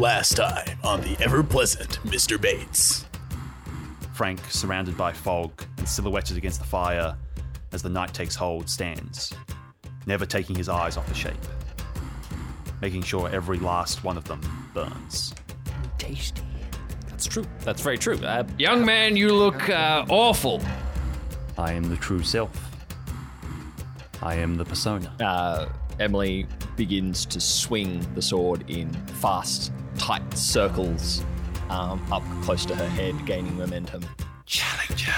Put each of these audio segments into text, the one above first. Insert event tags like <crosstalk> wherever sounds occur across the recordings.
Last time on the ever pleasant Mr. Bates. Frank, surrounded by fog and silhouetted against the fire as the night takes hold, stands, never taking his eyes off the shape, making sure every last one of them burns. Tasty. That's true. That's very true. Uh, Young man, you look uh, awful. I am the true self. I am the persona. uh, Emily begins to swing the sword in fast, tight circles um, up close to her head, gaining momentum. Challenger.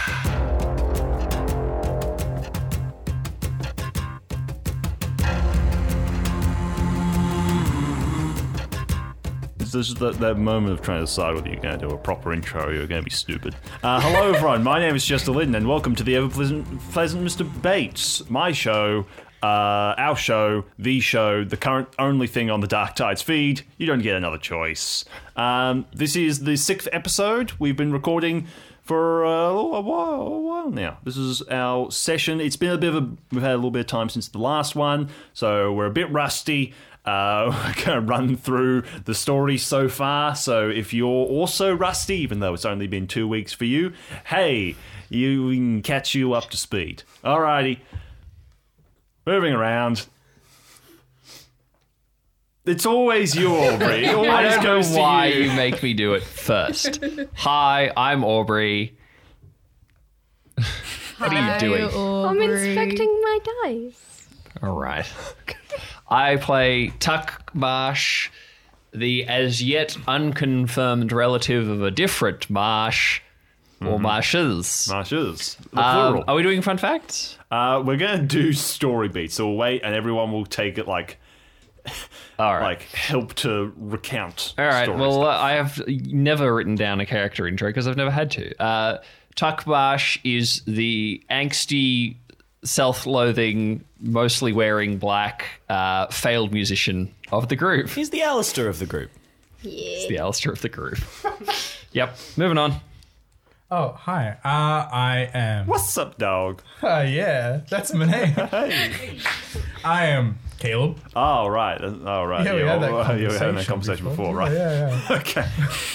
This is that, that moment of trying to decide whether you're going to do a proper intro or you're going to be stupid. Uh, hello, everyone. My name is Chester Lidden, and welcome to the ever pleasant, pleasant Mr. Bates, my show, uh, our show, the show, the current only thing on the Dark Tides feed. You don't get another choice. Um, this is the sixth episode. We've been recording for uh, a, while, a while now. This is our session. It's been a bit of a. We've had a little bit of time since the last one, so we're a bit rusty. Uh, <laughs> we're going to run through the story so far. So if you're also rusty, even though it's only been two weeks for you, hey, you we can catch you up to speed. Alrighty. Moving around. It's always you, Aubrey. <laughs> It always I don't know goes to why you. you make me do it first. Hi, I'm Aubrey. what are you doing? I'm inspecting my dice. All right. I play Tuck Marsh, the as yet unconfirmed relative of a different Marsh or Marshes. Marshes. The Um, plural. are we doing fun facts? Uh, we're going to do story beats. So we'll wait, and everyone will take it like All right. like help to recount. All right. stories. Well, uh, I have never written down a character intro because I've never had to. Uh, Tuck Marsh is the angsty, self-loathing, mostly wearing black, uh, failed musician of the group. He's the Alistair of the group. Yeah. He's the Alistair of the group. <laughs> yep. Moving on. Oh, hi. Uh, I am. what's up, dog? <laughs> Uh, yeah, that's my name. <laughs> Hey. I am Caleb. oh right. Oh right. <laughs> Yeah, we had that conversation, you were having that conversation before, right? Yeah, yeah. Okay.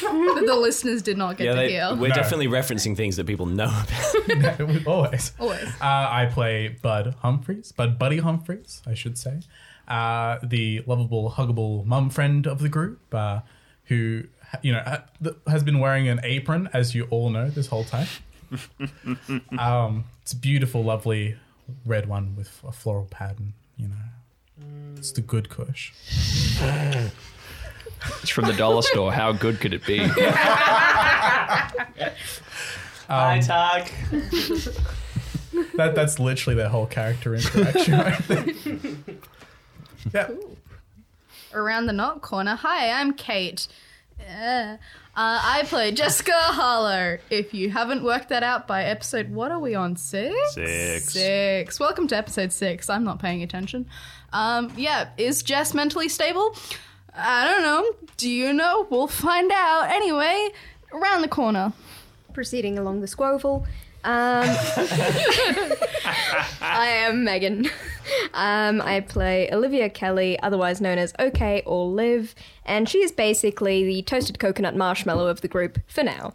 The listeners did not get Yeah, to they, hear. we're No. definitely referencing things that people know about. yeah. Always. Always. Uh, I play Bud Humphreys, Bud Buddy Humphreys, I should say. Uh, the lovable, huggable mum friend of the group, uh, who you know has been wearing an apron, as you all know, this whole time. <laughs> um, it's a beautiful, lovely red one with a floral pattern. You know, it's the good Kush. It's from the dollar store. How good could it be? <laughs> Hi, Tuck. That that's literally their whole character interaction. Right there. <laughs> yeah. Around the knock corner. Hi, I'm Kate. Uh, uh, I play Jessica Harlow. If you haven't worked that out by episode, what are we on? Six? Six. Six. Welcome to episode six. I'm not paying attention. Um, yeah, is Jess mentally stable? I don't know. Do you know? We'll find out. Anyway, around the corner. proceeding along the squoval. Um, <laughs> <laughs> I am Megan. Um, I play Olivia Kelly, otherwise known as OK or Liv, and she is basically the toasted coconut marshmallow of the group for now.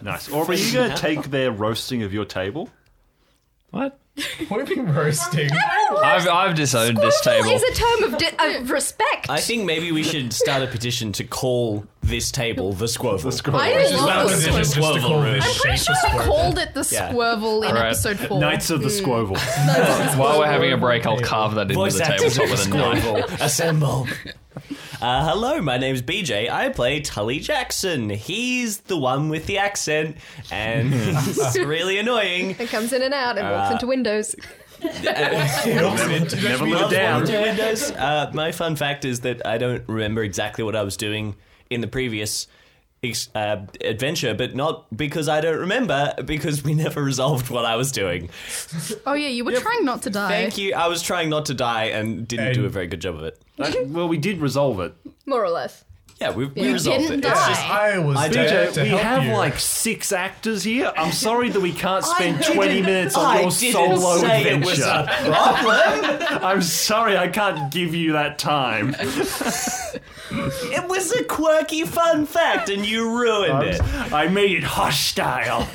Nice. Aubrey, are you going to take their roasting of your table? what? <laughs> What have you been roasting? <laughs> I've, I've disowned this Squoval table. is a term of, di- of respect. I think maybe we should start a petition to call this table the Squoval. The Squoval. I That love was the it, just to squirrel. call this I'm pretty shape sure a I squirrel. called it the Yeah. squirvel in Alright. episode four. Knights of the hmm. Squoval. While we're having a break, I'll carve that into Voice the actors tabletop of with a knife. Squoval. Assemble. Uh, hello, my name's BJ. I play Tully Jackson. He's the one with the accent, and <laughs> it's really annoying. It comes in and out and walks into windows. <laughs> Never live down. Windows. Uh, my fun fact is that I don't remember exactly what I was doing in the previous ex- uh, adventure, but not because I don't remember, because we never resolved what I was doing. Oh yeah, you were trying not to die. Thank you. I was trying not to die and didn't do a very good job of it. That- <laughs> well, we did resolve it. More or less. Yeah, we, we You resolved didn't it. It's die. just I was I there don't- to we help have you. like six actors here. I'm <laughs> sorry that we can't spend didn't- 20 minutes on I your didn't solo say it adventure. was a problem. <laughs> I'm sorry I can't give you that time. it was a quirky fun fact, and you ruined it. I made it hostile.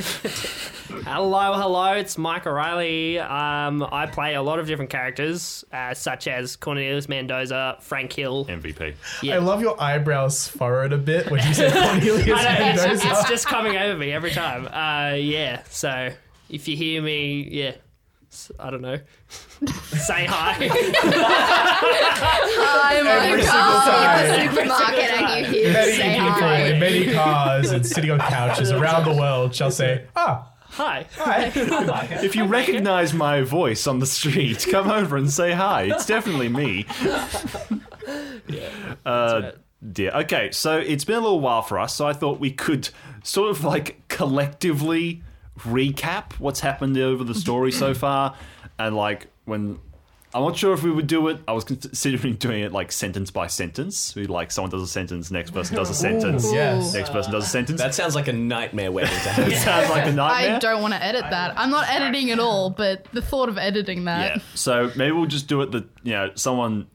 Hello, hello, it's Mike O'Reilly. Um, I play a lot of different characters, uh, such as Cornelius Mendoza, Frank Hill. MVP. I love your eyebrows furrowed a bit when you say Cornelius <laughs> I know, it's, Mendoza. it's just coming over me every time. Uh, yeah, so if you hear me, yeah, s- I don't know, <laughs> say hi. <laughs> I'm Every a single god. time. the supermarket and you hear Many say people hi. in many cars and sitting on couches around the world shall say, ah, <laughs> hi. If you recognize my voice on the street, come over and say hi. It's <laughs> definitely me. Yeah. Uh, dear. Okay, so it's been a little while for us, so I thought we could sort of like collectively recap what's happened over the story so <clears throat> far, and like when. I'm not sure if we would do it. I was considering <laughs> doing it like sentence by sentence. We like someone does a sentence, next person does a sentence, yes. next person does a sentence. That sounds like a nightmare wedding to happen. That <laughs> sounds like a nightmare. I don't want to edit that. I'm not editing at all, but the thought of editing that. Yeah. So maybe we'll just do it that you know someone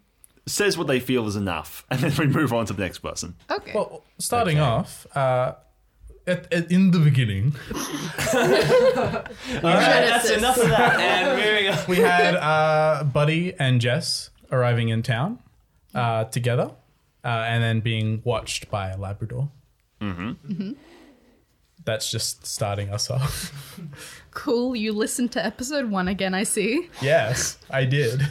says what they feel is enough, and then we move on to the next person. Okay. Well, starting off, uh, at, at, in the beginning, <laughs> All right, That's enough of that. And moving <laughs> on. we had uh, Buddy and Jess arriving in town uh, together uh, and then being watched by a Labrador. Mm-hmm. That's just starting us off. <laughs> cool. You listened to episode one again, I see. yes, I did.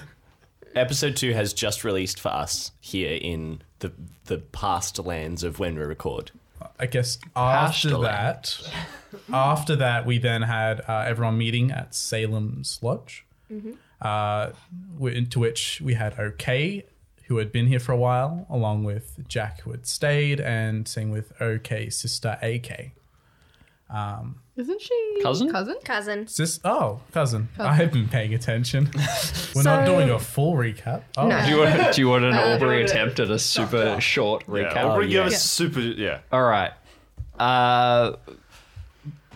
Episode two has just released for us here in the the past lands of when we record. I guess after Pastoral. that, after that, we then had uh, everyone meeting at Salem's Lodge, uh, wi- into which we had OK, who had been here for a while, along with Jack, who had stayed, and same with OK's sister AK. Isn't she Cousin? Cousin? Cousin. Sis, oh, cousin. I've been paying attention. <laughs> We're not So- doing a full recap. Oh, No. Do you want, do you want an Aubrey attempt at a super short recap? Yeah, Aubrey, give yeah. us super. Yeah. All right. Uh,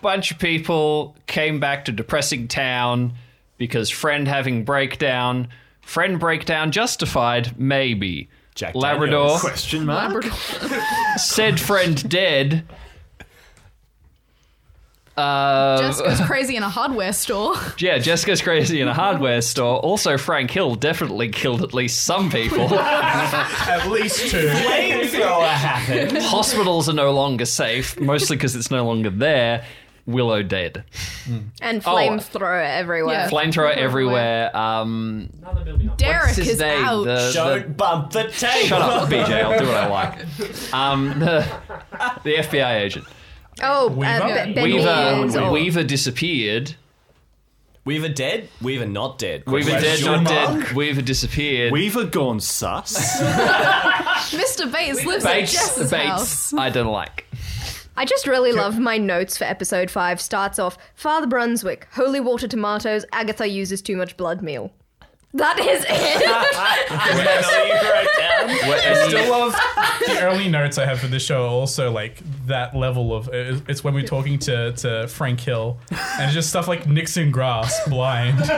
bunch of people came back to depressing town because friend having breakdown. Friend breakdown justified, maybe. Jack Labrador Daniels. Question mark. Labrador. <laughs> said friend dead. Uh, Jessica's <laughs> crazy in a hardware store. yeah, Jessica's crazy in a hardware store. Also, Frank Hill definitely killed at least some people. <laughs> at least two. Flamethrower happened. Hospitals are no longer safe, mostly because it's no longer there. Willow dead. And Oh. flamethrower everywhere. Yeah. Flamethrower everywhere. Um, Derek is name? out. The- the- Don't bump the table. Shut up, BJ. I'll do what I like. Um, the, the FBI agent. Oh, Weaver? uh, Ben Weaver, Mears, or- Weaver disappeared. Weaver dead. Weaver not dead. Weaver dead, not mark? dead. Weaver disappeared. We've gone sus. <laughs> Mr. Bates lives at Bates, Jess's Bates, house. I don't like. I just really love my notes for episode 5. Starts off Father Brunswick, holy water tomatoes, Agatha uses too much blood meal. That is it. <laughs> I still love the early notes I have for this show. Are also, like that level of uh, it's when we're talking to to Frank Hill, and just stuff like Nixon grass blind. <laughs>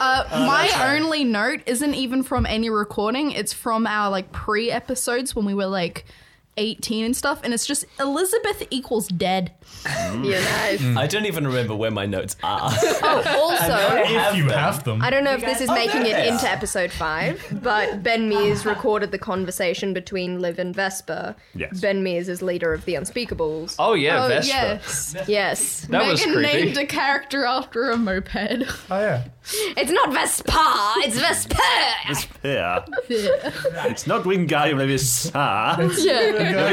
Uh, my only note isn't even from any recording. It's from our like pre episodes when we were like 18 and stuff. And it's just Elizabeth equals dead. Mm. you know. I don't even remember where my notes are. <laughs> Oh, also, if you have them, I don't know if this is Oh, making there it into episode five, but Ben Mears recorded the conversation between Liv and Vesper. Yes. Ben Mears is leader of the Unspeakables. Oh yeah, oh, Vesper. yes. <laughs> Yes. That was Megan creepy. named a character after a moped. oh yeah, It's not Vespa, it's Vesper! yeah. It's not Wingardium Leviosa. yeah.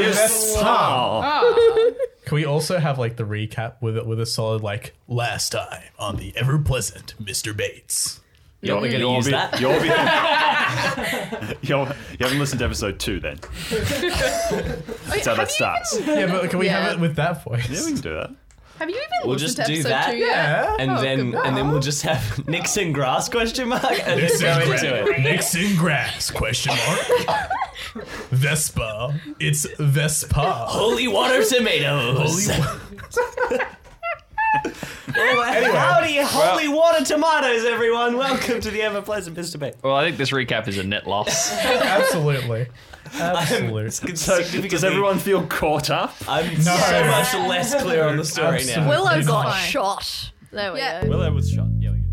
Leviosa. Can we also have like the recap with it with a solid like Last time on the ever pleasant Mr. Bates. You're, we're gonna you're use be- that? You're be- <laughs> you're, you haven't listened to episode two then. <laughs> That's how that starts. yeah, but can we Yeah. have it with that voice? Yeah, we can do that. Have you even We'll listened just to do episode that. two yet? Yeah. And Oh, then good. and then we'll just have <laughs> Nixon grass question mark and then Nixon, go grass, into it. Nixon grass question mark. Vespa. It's Vespa. Holy water tomatoes. <laughs> Howdy, holy water tomatoes, everyone. Welcome to the ever pleasant Mr. Bay. Well, I think this recap is a net loss. <laughs> Absolutely. Absolutely. So, does everyone feel caught up? I'm so much less clear on the story now. Absolutely. Willow He's got fine. shot. There we Yeah. go. Willow was shot. Yeah, we go.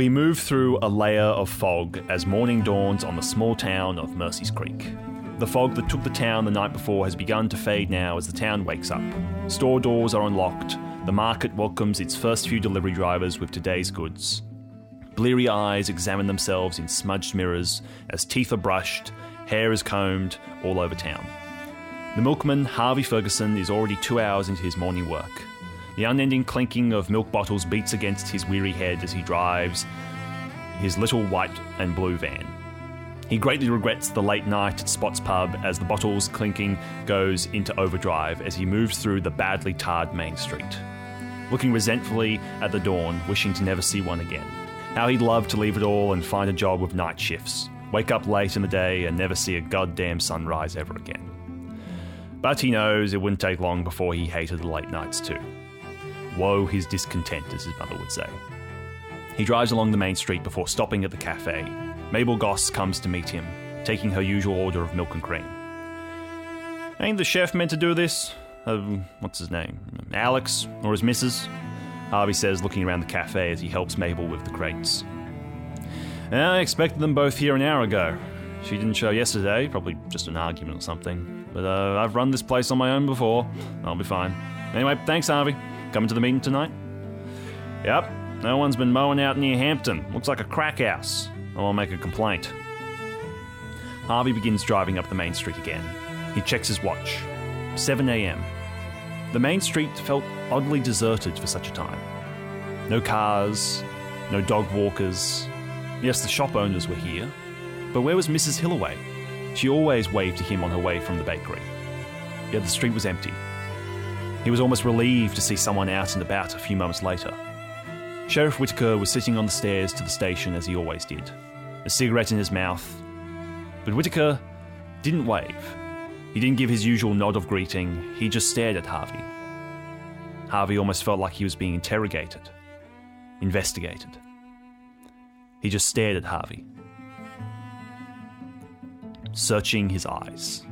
We move through a layer of fog as morning dawns on the small town of Mercy's Creek. The fog that took the town the night before has begun to fade now as the town wakes up. Store doors are unlocked. The market welcomes its first few delivery drivers with today's goods. Bleary eyes examine themselves in smudged mirrors as teeth are brushed, hair is combed all over town. The milkman, Harvey Ferguson, is already two hours into his morning work. The unending clinking of milk bottles beats against his weary head as he drives his little white and blue van. He greatly regrets the late night at Spot's pub as the bottles clinking goes into overdrive as he moves through the badly tarred main street. Looking resentfully at the dawn, wishing to never see one again. How he'd love to leave it all and find a job with night shifts, wake up late in the day and never see a goddamn sunrise ever again. But he knows it wouldn't take long before he hated the late nights too. Woe his discontent, as his mother would say. He drives along the main street before stopping at the cafe. Mabel Goss comes to meet him, taking her usual order of milk and cream. Ain't the chef meant to do this? Um, what's his name? Alex? Or his missus? Harvey says, looking around the cafe as he helps Mabel with the crates. I expected them both here an hour ago. She didn't show yesterday, probably just an argument or something. But uh, I've run this place on my own before. I'll be fine. Anyway, thanks, Harvey. Coming to the meeting tonight? Yep. No one's been mowing out near Hampton. Looks like a crack house. I'll make a complaint. Harvey begins driving up the main street again. He checks his watch. 7 a.m. The main street felt oddly deserted for such a time. No cars, no dog walkers. Yes, the shop owners were here, but where was Mrs. Hillaway? She always waved to him on her way from the bakery. Yet the street was empty. He was almost relieved to see someone out and about a few moments later. Sheriff Whitaker was sitting on the stairs to the station as he always did, a cigarette in his mouth. But Whitaker didn't wave. He didn't give his usual nod of greeting, he just stared at Harvey. Harvey almost felt like he was being interrogated, investigated. He just stared at Harvey, searching his eyes,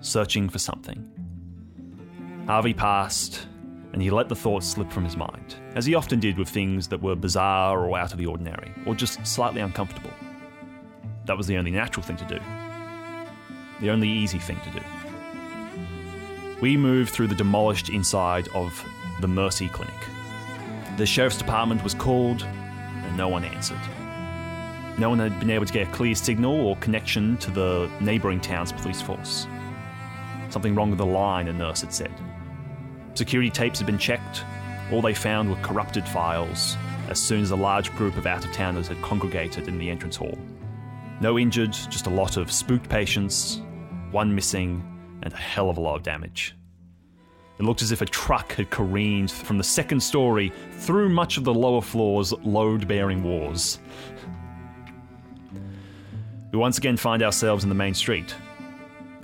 searching for something. Harvey passed, and he let the thoughts slip from his mind, as he often did with things that were bizarre or out of the ordinary, or just slightly uncomfortable. That was the only natural thing to do, the only easy thing to do. We moved through the demolished inside of the Mercy Clinic. The sheriff's department was called, and no one answered. No one had been able to get a clear signal or connection to the neighbouring town's police force. Something wrong with the line, a nurse had said. Security tapes had been checked. All they found were corrupted files as soon as a large group of out of towners had congregated in the entrance hall. No injured, just a lot of spooked patients, one missing, and a hell of a lot of damage. It looked as if a truck had careened from the second story through much of the lower floor's load bearing walls. We once again find ourselves in the main street.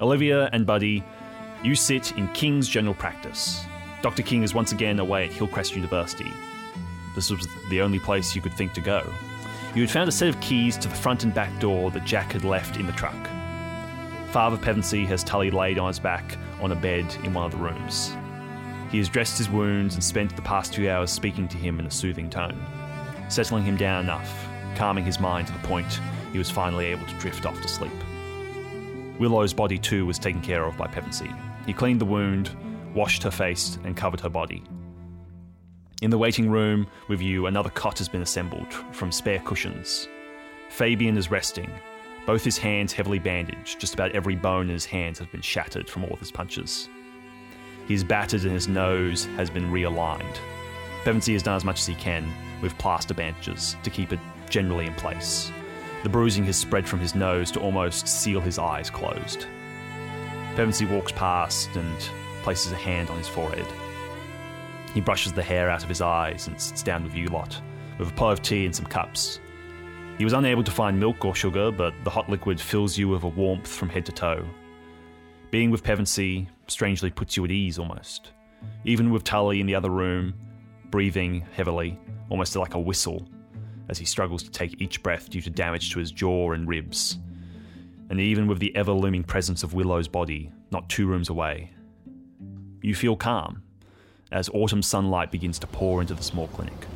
Olivia and Buddy, you sit in King's general practice. Dr. King is once again away at Hillcrest University. This was the only place you could think to go. You had found a set of keys to the front and back door that Jack had left in the truck. Father Pevensey has Tully laid on his back on a bed in one of the rooms. He has dressed his wounds and spent the past two hours speaking to him in a soothing tone, settling him down enough, calming his mind to the point he was finally able to drift off to sleep. Willow's body too was taken care of by Pevensey. He cleaned the wound, washed her face, and covered her body. In the waiting room with you, another cot has been assembled from spare cushions. Fabian is resting, both his hands heavily bandaged. Just about every bone in his hands has been shattered from all of his punches. He's battered and his nose has been realigned. Pevensey has done as much as he can with plaster bandages to keep it generally in place. The bruising has spread from his nose to almost seal his eyes closed. Pevensey walks past and places a hand on his forehead. He brushes the hair out of his eyes and sits down with you lot, with a pot of tea and some cups. He was unable to find milk or sugar, but the hot liquid fills you with a warmth from head to toe. Being with Pevensey strangely puts you at ease almost. Even with Tully in the other room, breathing heavily, almost like a whistle, as he struggles to take each breath due to damage to his jaw and ribs. And even with the ever looming presence of Willow's body, not two rooms away, you feel calm as autumn sunlight begins to pour into the small clinic.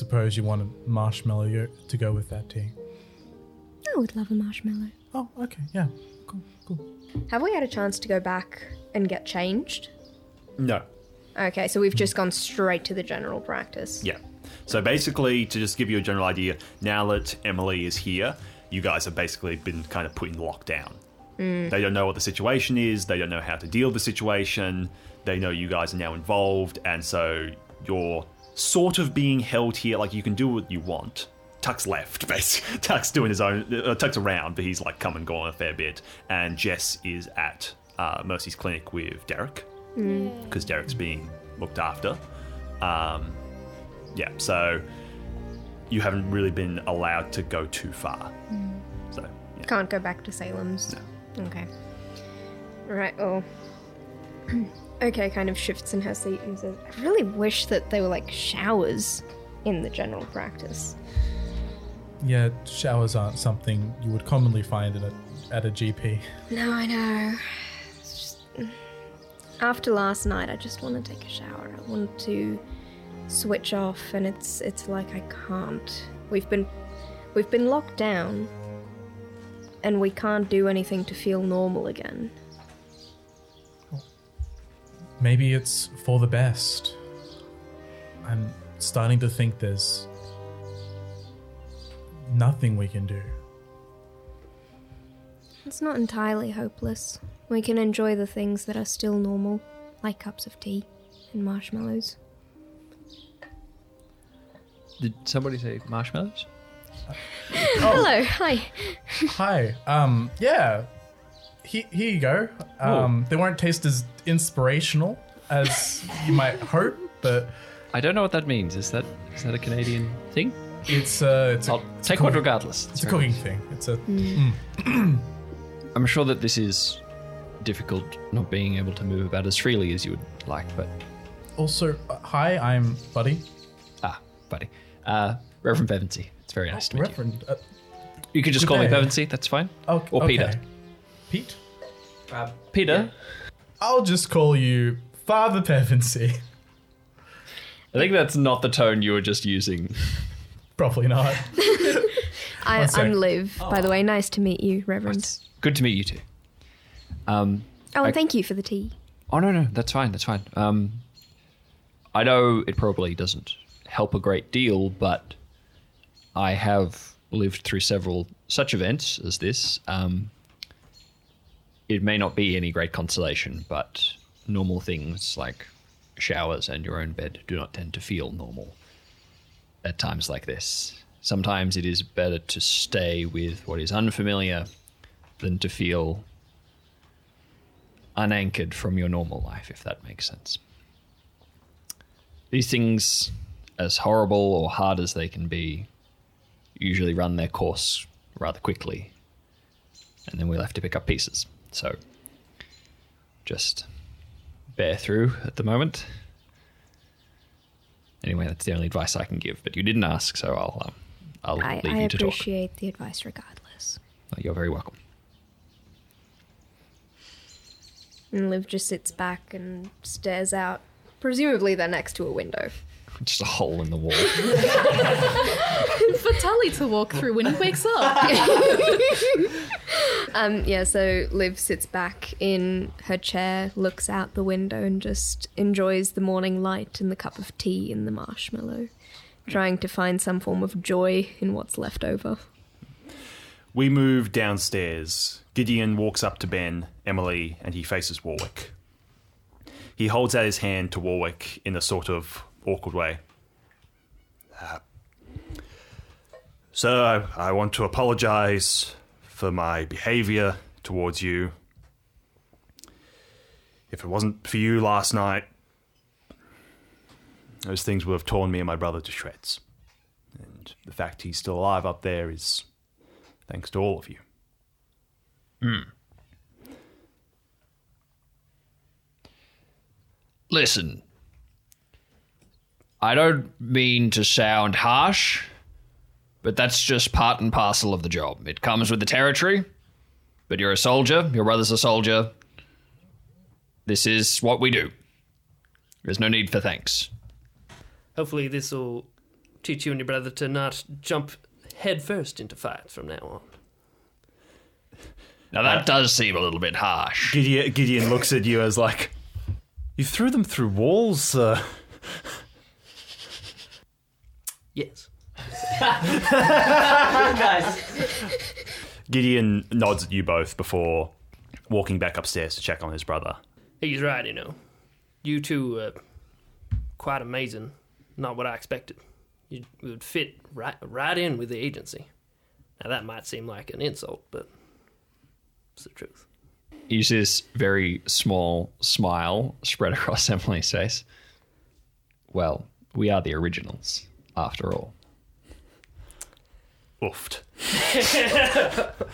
Suppose you want a marshmallow yo- to go with that tea. I would love a marshmallow. Oh, okay. Yeah. Cool. Cool. Have we had a chance to go back and get changed? No. Okay, so we've just gone straight to the general practice. Yeah. So basically, to just give you a general idea, now that Emily is here, you guys have basically been kind of put in lockdown. Mm. They don't know what the situation is. They don't know how to deal with the situation. They know you guys are now involved, and so you're sort of being held here. Like you can do what you want. Tuck's left, <laughs> basically. Tuck's doing his own. Uh, Tuck's around, but he's like come and gone a fair bit. And Jess is at uh, Mercy's clinic with Derek because Derek's being looked after. Um, yeah, so you haven't really been allowed to go too far. So, yeah. Can't go back to Salem's. Okay. Right, well. <clears throat> okay, kind of shifts in her seat and says, I really wish that they were like showers in the general practice. Yeah, showers aren't something you would commonly find in a, at a GP. No, I know. It's just. Mm. After last night, I just want to take a shower. I want to switch off, and it's it's like I can't. We've been we've been locked down, and we can't do anything to feel normal again. Maybe it's for the best. I'm starting to think there's nothing we can do. It's not entirely hopeless. We can enjoy the things that are still normal, like cups of tea and marshmallows. Did somebody say marshmallows? <laughs> Hello, hi. Hi. Um. Yeah. He, here you go. Um. They won't taste as inspirational as you might hope, but I don't know what that means. Is that is that a Canadian thing? it's uh. It's a, I'll it's a take one cook- regardless. It's a cooking thing. It's a. <clears throat> I'm sure that this is difficult, not being able to move about as freely as you would like, but Also, uh, hi. I'm Buddy. ah, buddy, uh, Reverend Pevensey. It's very nice to meet you. Reverend. Uh, You can just Good call me day. Pevensey. That's fine. okay, Or Peter. okay. Pete. Peter. I'll just call you Father Pevensey. I think that's not the tone you were just using. Probably not. I, I'm Liv, by the way. Nice to meet you, Reverend. Good to meet you too. Um, Oh, I- and thank you for the tea. oh no, no, that's fine. That's fine. Um, I know it probably doesn't help a great deal, but I have lived through several such events as this. Um, it may not be any great consolation, but normal things like showers and your own bed do not tend to feel normal at times like this. Sometimes it is better to stay with what is unfamiliar than to feel unanchored from your normal life, if that makes sense. These things, as horrible or hard as they can be, usually run their course rather quickly, and then we'll have to pick up pieces. So just bear through at the moment. Anyway, that's the only advice I can give. But you didn't ask, so I'll um, I'll I, leave I you to talk. I appreciate the advice regardless. You're very welcome. And Liv just sits back and stares out. Presumably, they're next to a window. Just a hole in the wall. <laughs> For Tully to walk through when he wakes up. <laughs> Um, yeah, so Liv sits back in her chair, looks out the window, and just enjoys the morning light and the cup of tea and the marshmallow, trying to find some form of joy in what's left over. We move downstairs. Gideon walks up to Ben, Emily, and he faces Warwick. He holds out his hand to Warwick in a sort of awkward way. Uh, Sir, I, I want to apologize for my behavior towards you. If it wasn't for you last night, those things would have torn me and my brother to shreds. And the fact he's still alive up there is thanks to all of you. Hmm. Listen, I don't mean to sound harsh, but that's just part and parcel of the job. It comes with the territory, but you're a soldier, your brother's a soldier. This is what we do. There's no need for thanks. Hopefully, this will teach you and your brother to not jump headfirst into fights from now on. Now, that does seem a little bit harsh. Gideon, Gideon looks at you as like, you threw them through walls. Uh, Yes. <laughs> Gideon nods at you both before walking back upstairs to check on his brother. He's right, you know. You two, uh, quite amazing. Not what I expected. You would fit right, right in with the agency. Now, that might seem like an insult, but it's the truth. You see this very small smile spread <laughs> across Emily's face. Well, we are the originals, after all. Oofed.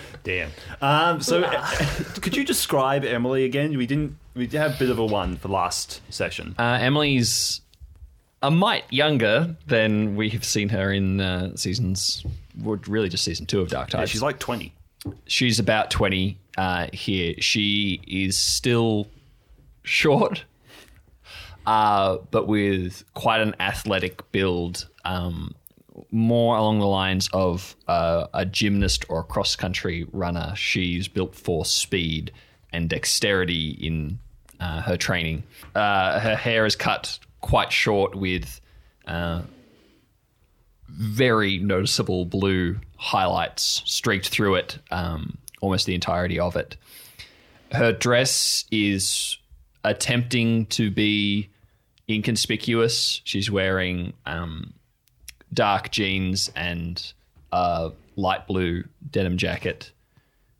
<laughs> Damn. Um, so, <laughs> could you describe Emily again? We didn't. We did have a bit of a one for last session. Uh, Emily's a mite younger than we have seen her in uh, seasons, well, really just season two of Dark Yeah, she's like twenty. she's about 20 uh, here. She is still short, uh, but with quite an athletic build, um, more along the lines of uh, a gymnast or a cross country runner. She's built for speed and dexterity in uh, her training. Uh, her hair is cut quite short with uh, very noticeable blue highlights streaked through it, um, almost the entirety of it. Her dress is attempting to be inconspicuous. She's wearing um, dark jeans and a light blue denim jacket.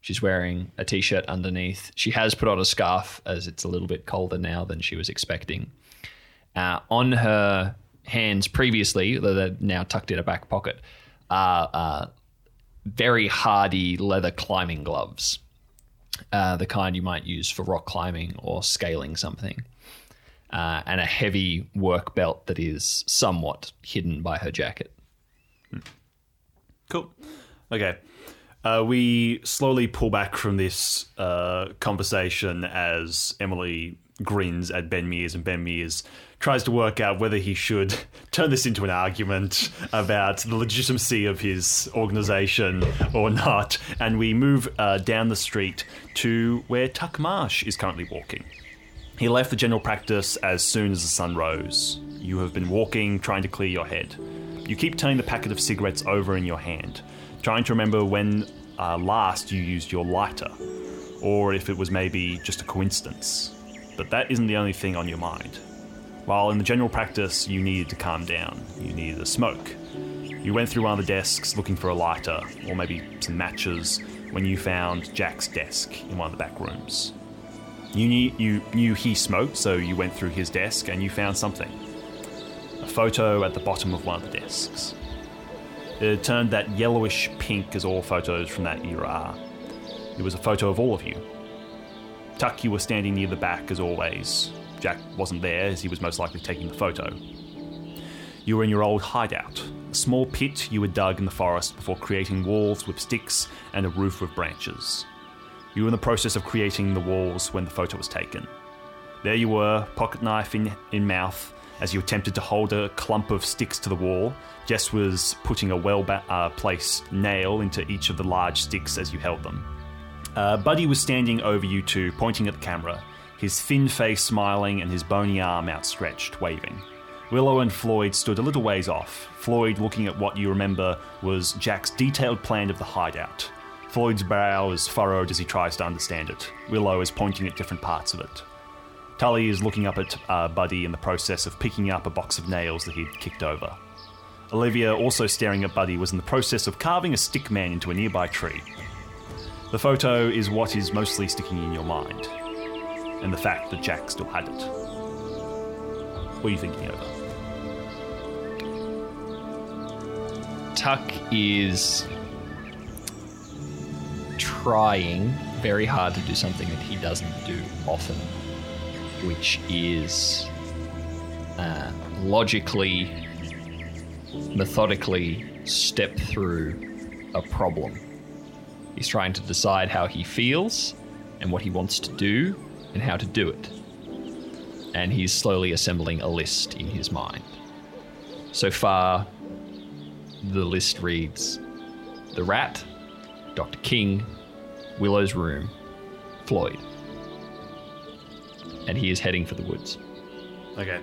She's wearing a t shirt underneath. She has put on a scarf as it's a little bit colder now than she was expecting. Uh, on her hands previously, they're now tucked in a back pocket, are uh, very hardy leather climbing gloves, uh, the kind you might use for rock climbing or scaling something, uh, and a heavy work belt that is somewhat hidden by her jacket. Cool. Okay. Uh, we slowly pull back from this uh, conversation as Emily grins at Ben Mears, and Ben Mears tries to work out whether he should <laughs> turn this into an argument about the legitimacy of his organization or not. And we move uh, down the street to where Tuck Marsh is currently walking. He left the general practice as soon as the sun rose. You have been walking, trying to clear your head. You keep turning the packet of cigarettes over in your hand, trying to remember when uh, last you used your lighter, or if it was maybe just a coincidence. But that isn't the only thing on your mind. While in the general practice, you needed to calm down, you needed a smoke. You went through one of the desks looking for a lighter, or maybe some matches, when you found Jack's desk in one of the back rooms. You knew, you knew he smoked, so you went through his desk and you found something. A photo at the bottom of one of the desks. It turned that yellowish pink as all photos from that era are. It was a photo of all of you. Tuck, you were standing near the back as always. Jack wasn't there as he was most likely taking the photo. You were in your old hideout, a small pit you had dug in the forest before creating walls with sticks and a roof with branches. You were in the process of creating the walls when the photo was taken. There you were, pocket knife in, in mouth, as you attempted to hold a clump of sticks to the wall. Jess was putting a well uh, placed nail into each of the large sticks as you held them. Uh, Buddy was standing over you two, pointing at the camera, his thin face smiling and his bony arm outstretched, waving. Willow and Floyd stood a little ways off, Floyd looking at what you remember was Jack's detailed plan of the hideout. Floyd's brow is furrowed as he tries to understand it. Willow is pointing at different parts of it. Tully is looking up at uh, Buddy in the process of picking up a box of nails that he'd kicked over. Olivia, also staring at Buddy, was in the process of carving a stick man into a nearby tree. The photo is what is mostly sticking in your mind, and the fact that Jack still had it. What are you thinking over? Tuck is trying very hard to do something that he doesn't do often, which is uh, logically, methodically step through a problem. He's trying to decide how he feels and what he wants to do and how to do it. And he's slowly assembling a list in his mind. So far, the list reads The Rat, Dr. King, Willow's Room, Floyd. And he is heading for the woods. Okay.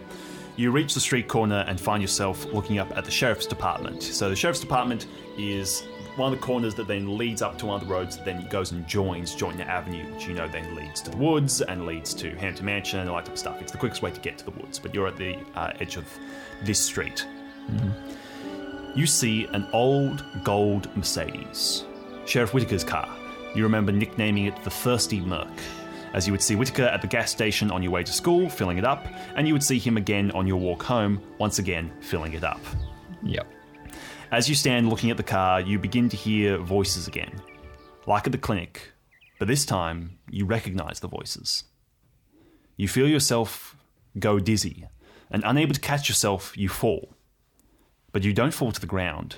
You reach the street corner and find yourself looking up at the sheriff's department. So the sheriff's department is one of the corners that then leads up to one of the roads that then goes and joins Jointner Avenue, which you know then leads to the woods and leads to Hampton Mansion and all that type of stuff. It's the quickest way to get to the woods, but you're at the uh, edge of this street. You see an old gold Mercedes, Sheriff Whitaker's car. You remember nicknaming it the Thirsty Merc, as you would see Whitaker at the gas station on your way to school, filling it up, and you would see him again on your walk home, once again filling it up. Yep. As you stand looking at the car, you begin to hear voices again, like at the clinic, but this time you recognize the voices. You feel yourself go dizzy, and unable to catch yourself, you fall. But you don't fall to the ground.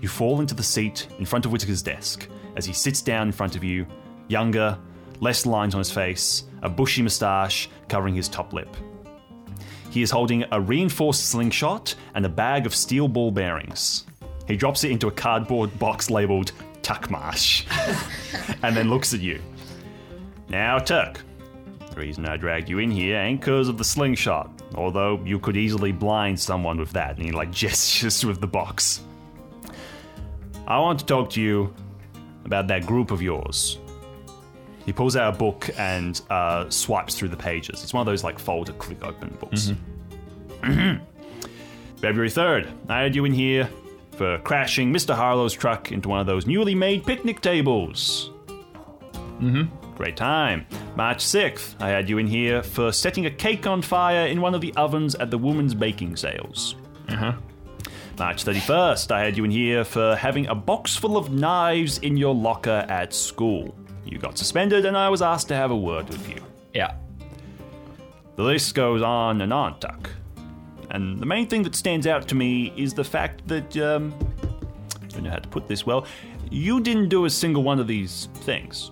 You fall into the seat in front of Whitaker's desk as he sits down in front of you, younger, less lines on his face, a bushy moustache covering his top lip. He is holding a reinforced slingshot and a bag of steel ball bearings. He drops it into a cardboard box labeled Tuckmarsh <laughs> and then looks at you. Now, Tuck, the reason I dragged you in here ain't because of the slingshot, although you could easily blind someone with that, and he like <laughs> gestures with the box. I want to talk to you about that group of yours. He pulls out a book and uh, swipes through the pages. It's one of those like folder click open books. <clears throat> February 3rd, I had you in here for crashing Mr. Harlow's truck into one of those newly made picnic tables. Mm-hmm. Great time. March 6th, I had you in here for setting a cake on fire in one of the ovens at the women's baking sales. Uh-huh. March 31st, I had you in here for having a box full of knives in your locker at school. You got suspended, and I was asked to have a word with you. Yeah. The list goes on and on, Tuck. And the main thing that stands out to me is the fact that, um, I don't know how to put this well, you didn't do a single one of these things.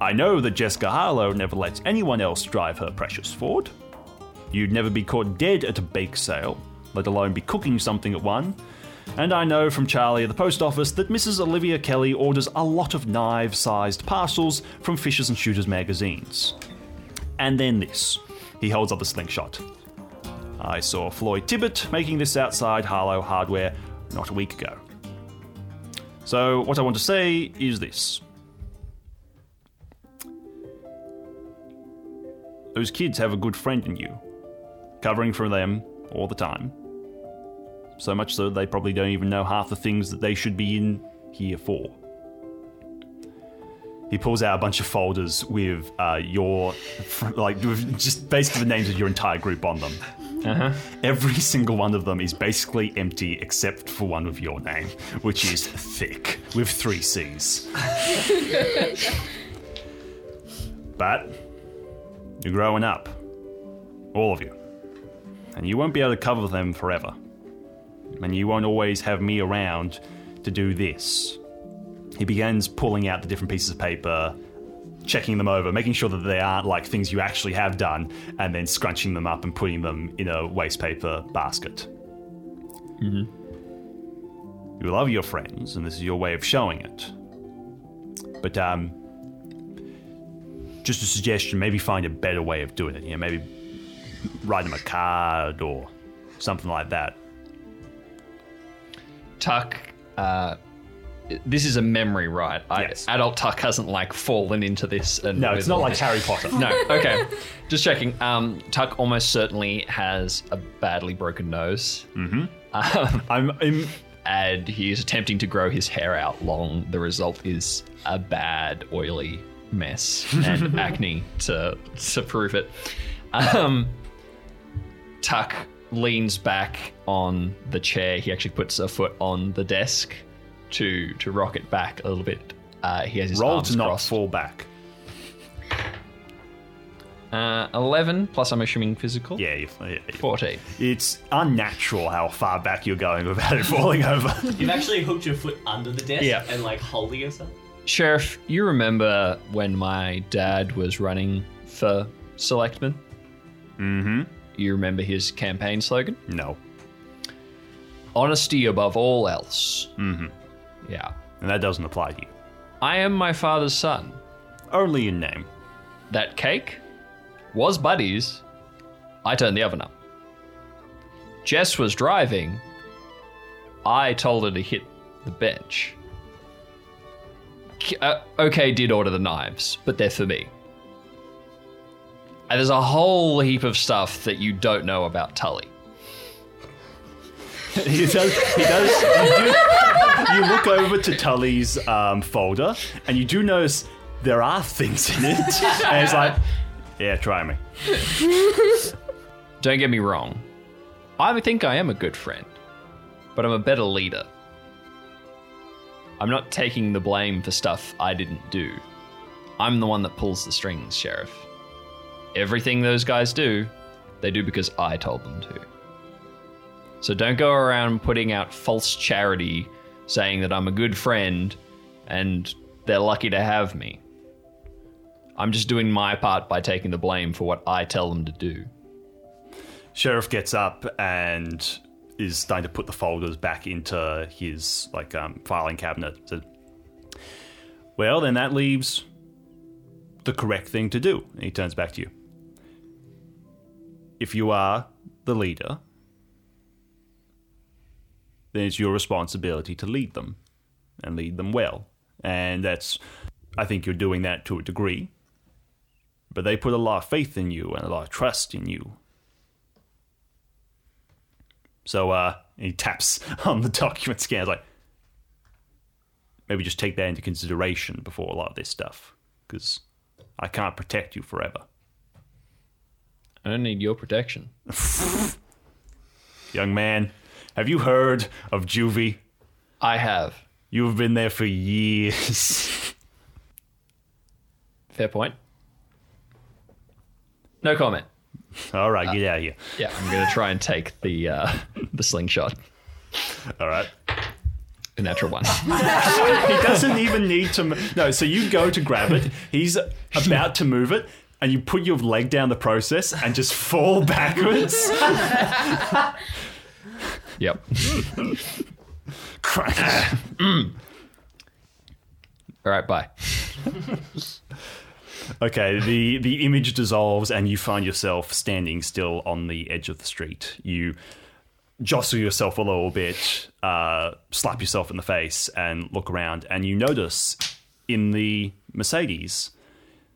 I know that Jessica Harlow never lets anyone else drive her precious Ford. You'd never be caught dead at a bake sale, let alone be cooking something at one. And I know from Charlie at the post office that Mrs. Olivia Kelly orders a lot of knife sized parcels from Fishers and Shooters magazines. And then this. He holds up the slingshot. I saw Floyd Tibbet making this outside Harlow Hardware not a week ago. So, what I want to say is this. Those kids have a good friend in you, covering for them all the time. So much so they probably don't even know half the things that they should be in here for. He pulls out a bunch of folders with uh, your, <laughs> like, with just basically the names of your entire group on them. Every single one of them is basically empty except for one with your name, which is thick with three C's. <laughs> but you're growing up, all of you, and you won't be able to cover them forever. And you won't always have me around to do this. He begins pulling out the different pieces of paper, checking them over, making sure that they aren't like things you actually have done, and then scrunching them up and putting them in a waste paper basket. You love your friends, and this is your way of showing it. But um, just a suggestion: maybe find a better way of doing it. You know, maybe write them a card or something like that. Tuck, uh, this is a memory, right? I, Yes. Adult Tuck hasn't like fallen into this. And No, it's not like this- Harry Potter. No, <laughs> okay. Just checking. Um, Tuck almost certainly has a badly broken nose. Um, I'm, I'm and he is attempting to grow his hair out long. The result is a bad, oily mess and <laughs> acne to to prove it. Um, Tuck leans back on the chair. He actually puts a foot on the desk to to rock it back a little bit. Uh, he has his roll arms to not crossed. fall back. Uh, Eleven plus, I'm assuming physical. Yeah, you, yeah, you- Fourteen. it's unnatural how far back you're going without it falling <laughs> over. You've actually hooked your foot under the desk Yeah. and like holding yourself. Sheriff, you remember when my dad was running for selectman? mm-hmm. You remember his campaign slogan? No, Honesty above all else. Mhm. Yeah. and that doesn't apply to you. I am my father's son. Only in name. That cake was Buddy's. I turned the oven up. Jess was driving. I told her to hit the bench. Uh, okay, did order the knives, but they're for me. And there's a whole heap of stuff that you don't know about Tully. <laughs> he does. He does. You, do, you look over to Tully's um, folder, and you do notice there are things in it. <laughs> And it's like, yeah, try me. Don't get me wrong. I think I am a good friend, but I'm a better leader. I'm not taking the blame for stuff I didn't do. I'm the one that pulls the strings, Sheriff. Everything those guys do, they do because I told them to. So don't go around putting out false charity saying that I'm a good friend and they're lucky to have me. I'm just doing my part by taking the blame for what I tell them to do. Sheriff gets up and is starting to put the folders back into his like um, filing cabinet. Well, then that leaves the correct thing to do. And he turns back to you. If you are the leader, then it's your responsibility to lead them and lead them well. And that's, I think you're doing that to a degree. But they put a lot of faith in you and a lot of trust in you. So uh, he taps <laughs> on the document scan, like maybe just take that into consideration before a lot of this stuff, because I can't protect you forever. I don't need your protection. <laughs> Young man, have you heard of Juvie? I have. You've been there for years. <laughs> Fair point. No comment. All right, get out of here. Yeah, I'm gonna try and take the uh, the slingshot. All right. A natural one. <laughs> He doesn't even need to. m- No, so you go to grab it. He's about to move it, and you put your leg down the process and just fall <laughs> backwards. yep. Crash. All right. Bye. Okay, the the image dissolves and you find yourself standing still on the edge of the street. You jostle yourself a little bit, uh, slap yourself in the face, and look around, and you notice in the Mercedes,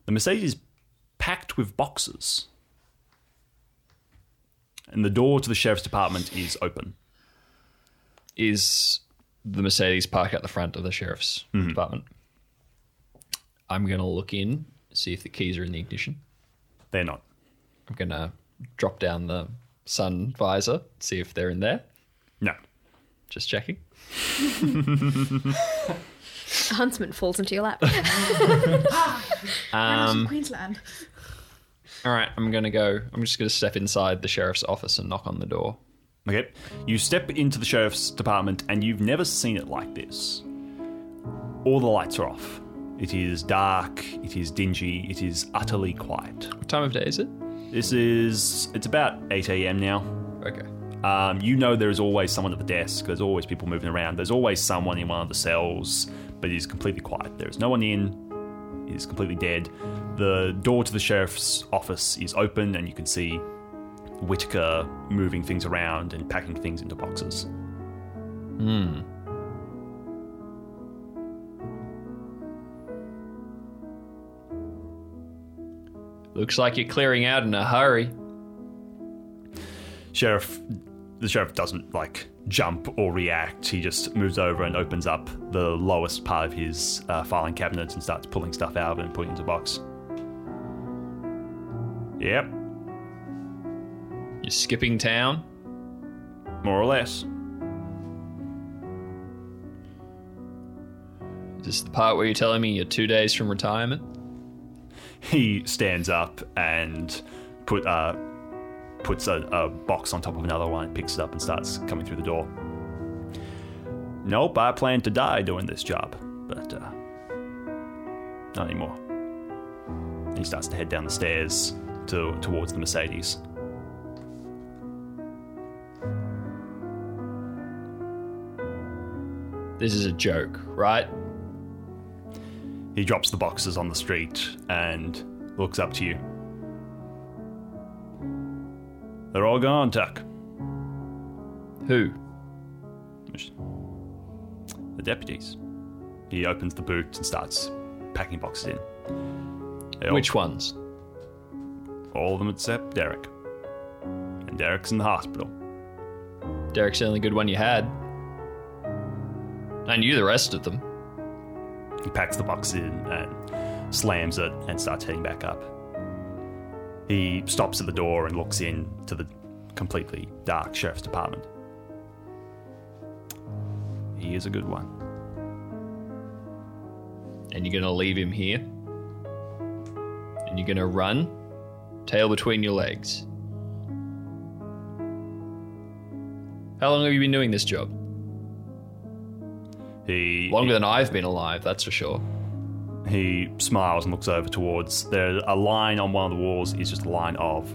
the Mercedes packed with boxes, and the door to the sheriff's department is open. Is the Mercedes park at the front of the sheriff's mm-hmm. department? I'm gonna look in, see if the keys are in the ignition. They're not. I'm gonna drop down the sun visor, see if they're in there. No. Just checking. <laughs> A huntsman falls into your lap. <laughs> Um, Queensland. all right, I'm gonna go. I'm just gonna step inside the sheriff's office and knock on the door. Okay. You step into the sheriff's department and you've never seen it like this. All the lights are off. It is dark, it is dingy, it is utterly quiet. What time of day is it? This is. It's about 8 a.m. now. Okay. Um, you know there is always someone at the desk, there's always people moving around, there's always someone in one of the cells, but is completely quiet. There is no one in, is completely dead. The door to the sheriff's office is open, and you can see Whitaker moving things around and packing things into boxes. Hmm. Looks like you're clearing out in a hurry. Sheriff, the sheriff doesn't like jump or react. He just moves over and opens up the lowest part of his uh, filing cabinet and starts pulling stuff out of it and putting it into a box. Yep, You're skipping town. more or less. Is this the part where you're telling me you're two days from retirement? He stands up and put uh, puts a, a box on top of another one, picks it up, and starts coming through the door. Nope, I plan to die doing this job, but uh, not anymore. And he starts to head down the stairs to towards the Mercedes. This is a joke, right? He drops the boxes on the street and looks up to you. They're all gone, Tuck. Who? The deputies. He opens the boot and starts packing boxes in. They all- Which ones? All of them except Derek. And Derek's in the hospital. Derek's the only good one you had. I knew the rest of them. He packs the box in and slams it and starts heading back up. He stops at the door and looks in to the completely dark sheriff's department. He is a good one. And you're gonna leave him here? And you're gonna run? Tail between your legs. How long have you been doing this job? He Longer than I've been alive, that's for sure. He smiles and looks over towards there a line on one of the walls is just a line of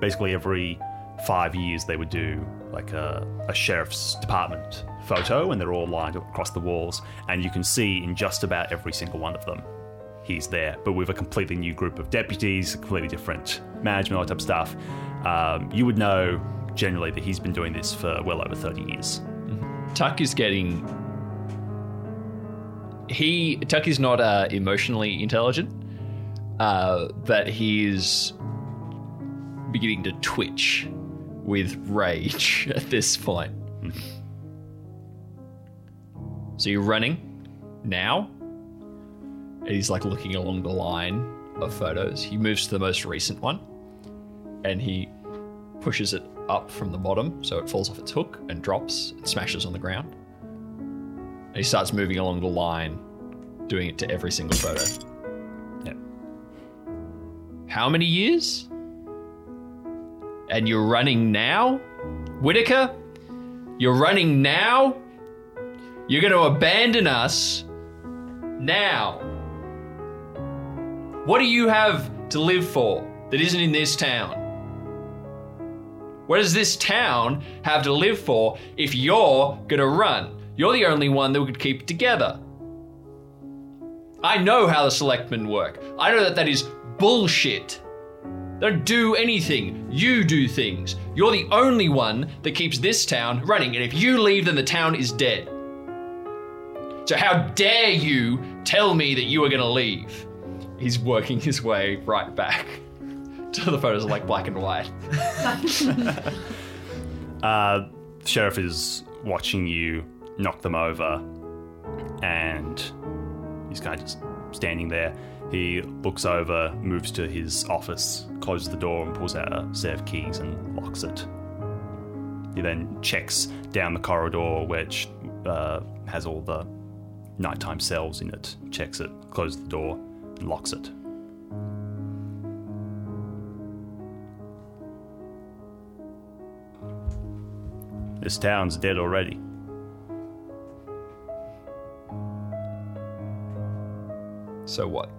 basically every five years they would do like a, a sheriff's department photo and they're all lined across the walls and you can see in just about every single one of them he's there but with a completely new group of deputies completely different management all that type of stuff um, you would know generally that he's been doing this for well over 30 years Tuck is getting. He Tuck is not uh, emotionally intelligent, uh, but he is beginning to twitch with rage <laughs> at this point. so you're running now, and he's like looking along the line of photos. He moves to the most recent one, and he pushes it up from the bottom so it falls off its hook and drops and smashes on the ground. And he starts moving along the line, doing it to every single photo. yeah. How many years? And you're running now? Whitaker? You're running now? You're going to abandon us now? What do you have to live for that isn't in this town? What does this town have to live for if you're gonna run? You're the only one that we could keep together. I know how the selectmen work. I know that that is bullshit. They don't do anything. You do things. You're the only one that keeps this town running, and if you leave, then the town is dead. So how dare you tell me that you are gonna leave? He's working his way right back <laughs> to the photos are like black and white. <laughs> <laughs> Uh, the sheriff is watching you knock them over, and kind of just standing there. He looks over, moves to his office, closes the door, and pulls out a set of keys and locks it. He then checks down the corridor, which uh, has all the nighttime cells in it, checks it, closes the door, and locks it. This town's dead already. So what?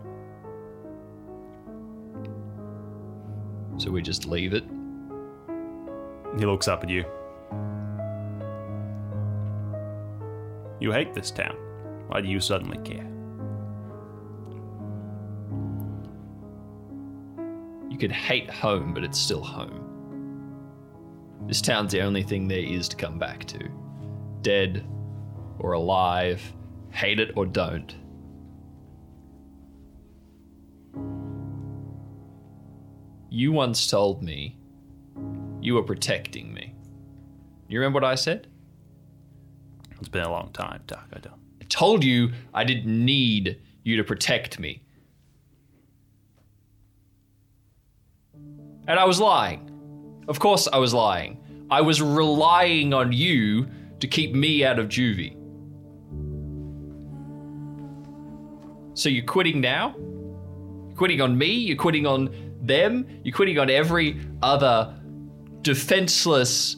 So we just leave it? He looks up at you. You hate this town. Why do you suddenly care? You could hate home, but it's still home. This town's the only thing there is to come back to. Dead or alive, hate it or don't. You once told me you were protecting me. You remember what I said? It's been a long time, Doc. I don't. I told you I didn't need you to protect me. And I was lying. Of course, I was lying. I was relying on you to keep me out of juvie. So you're quitting now? You're quitting on me? You're quitting on them? You're quitting on every other defenseless,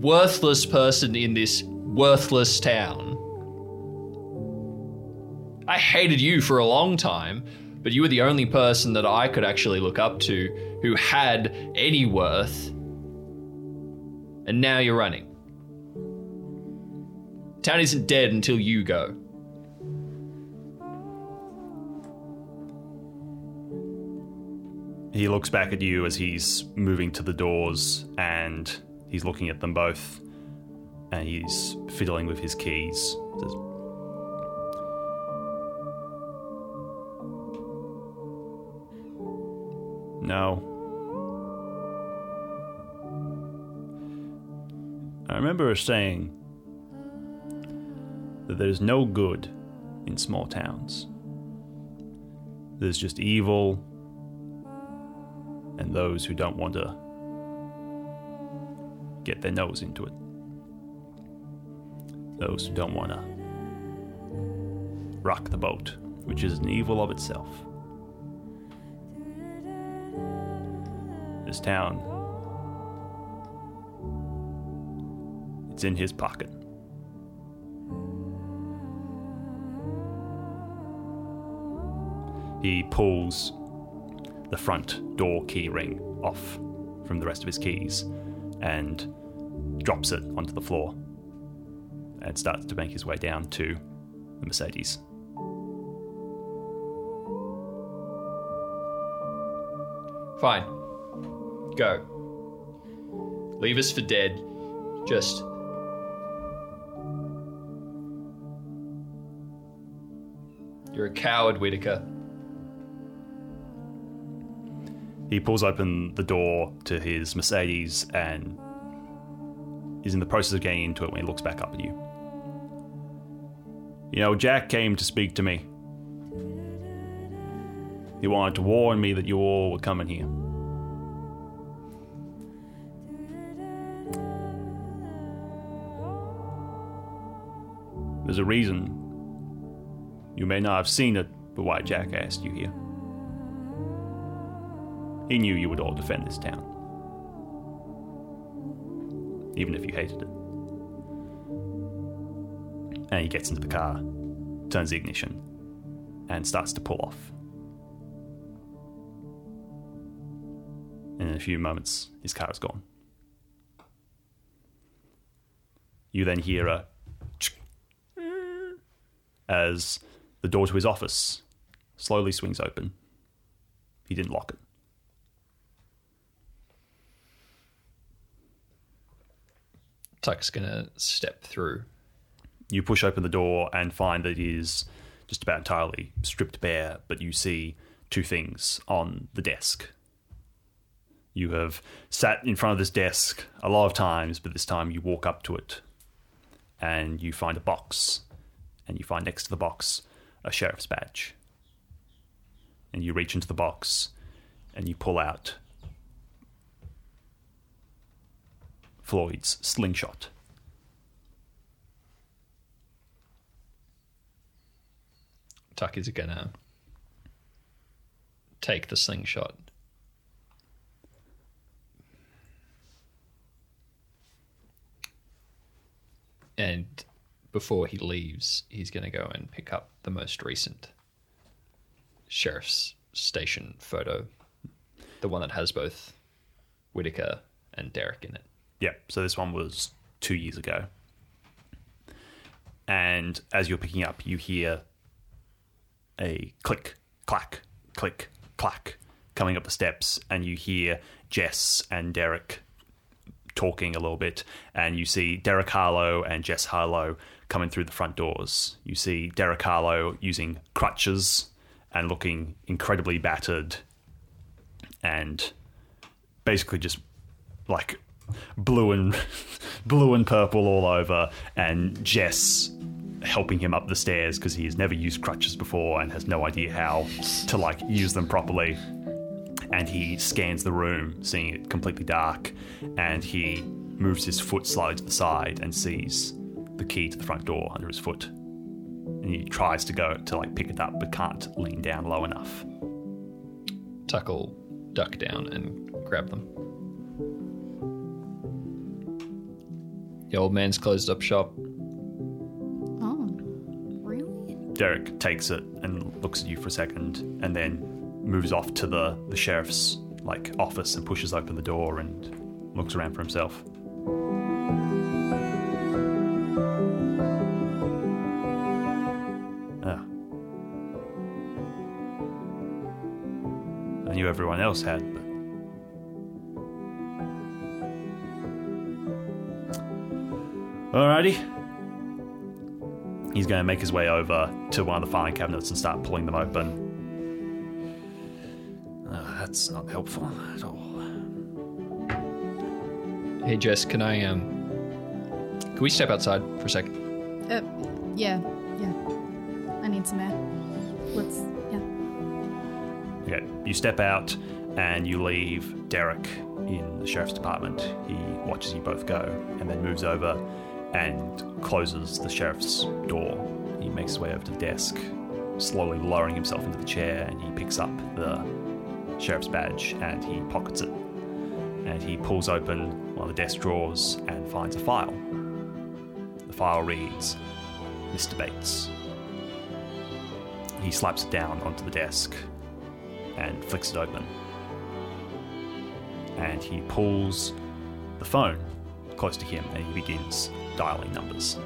worthless person in this worthless town? I hated you for a long time, but you were the only person that I could actually look up to who had any worth. And now you're running. Town isn't dead until you go. He looks back at you as he's moving to the doors and he's looking at them both and he's fiddling with his keys. Says, No. I remember her saying that there's no good in small towns. There's just evil and those who don't want to get their nose into it. Those who don't want to rock the boat, which is an evil of itself. This town, it's in his pocket. He pulls the front door key ring off from the rest of his keys and drops it onto the floor and starts to make his way down to the Mercedes. Fine. Go. Leave us for dead. Just. You're a coward, Whitaker. He pulls open the door to his Mercedes and is in the process of getting into it when he looks back up at you. You know, Jack came to speak to me. He wanted to warn me that you all were coming here. There's a reason. You may not have seen it, but why Jack asked you here. He knew you would all defend this town. Even if you hated it. And he gets into the car, turns the ignition, and starts to pull off. And in a few moments, his car is gone. You then hear a as the door to his office slowly swings open. He didn't lock it. Tuck's gonna step through. You push open the door and find that it is just about entirely stripped bare, but you see two things on the desk. You have sat in front of this desk a lot of times, but this time you walk up to it and you find a box. And you find next to the box a sheriff's badge. And you reach into the box and you pull out Floyd's slingshot. Tuck is gonna take the slingshot. And before he leaves, he's going to go and pick up the most recent sheriff's station photo, the one that has both Whitaker and Derek in it. Yeah, so this one was two years ago. And as you're picking up, you hear a click, clack, click, clack coming up the steps, and you hear Jess and Derek talking a little bit, and you see Derek Harlow and Jess Harlow coming through the front doors. You see Derek Harlow using crutches and looking incredibly battered and basically just like blue and <laughs> blue and purple all over and Jess helping him up the stairs because he has never used crutches before and has no idea how to like use them properly. And he scans the room seeing it completely dark and he moves his foot slightly to the side and sees the key to the front door under his foot. And he tries to go to like pick it up but can't lean down low enough. Tuck will duck down and grab them. The old man's closed up shop. Oh, really? Derek takes it and looks at you for a second, and then moves off to the, the sheriff's like office and pushes open the door and looks around for himself. Ah. I knew everyone else had, Alrighty. He's going to make his way over to one of the filing cabinets and start pulling them open. Uh, that's not helpful at all. Hey Jess, can I um can we step outside for a second? Uh, yeah, yeah. I need some air. Let's, yeah. Okay, you step out and you leave Derek in the sheriff's department. He watches you both go and then moves over and closes the sheriff's door. He makes his way over to the desk, slowly lowering himself into the chair, and he picks up the sheriff's badge and he pockets it. And he pulls open one of the desk drawers and finds a file. The file reads Mr. Bates. He slaps it down onto the desk and flicks it open. And he pulls the phone close to him and he begins dialing numbers.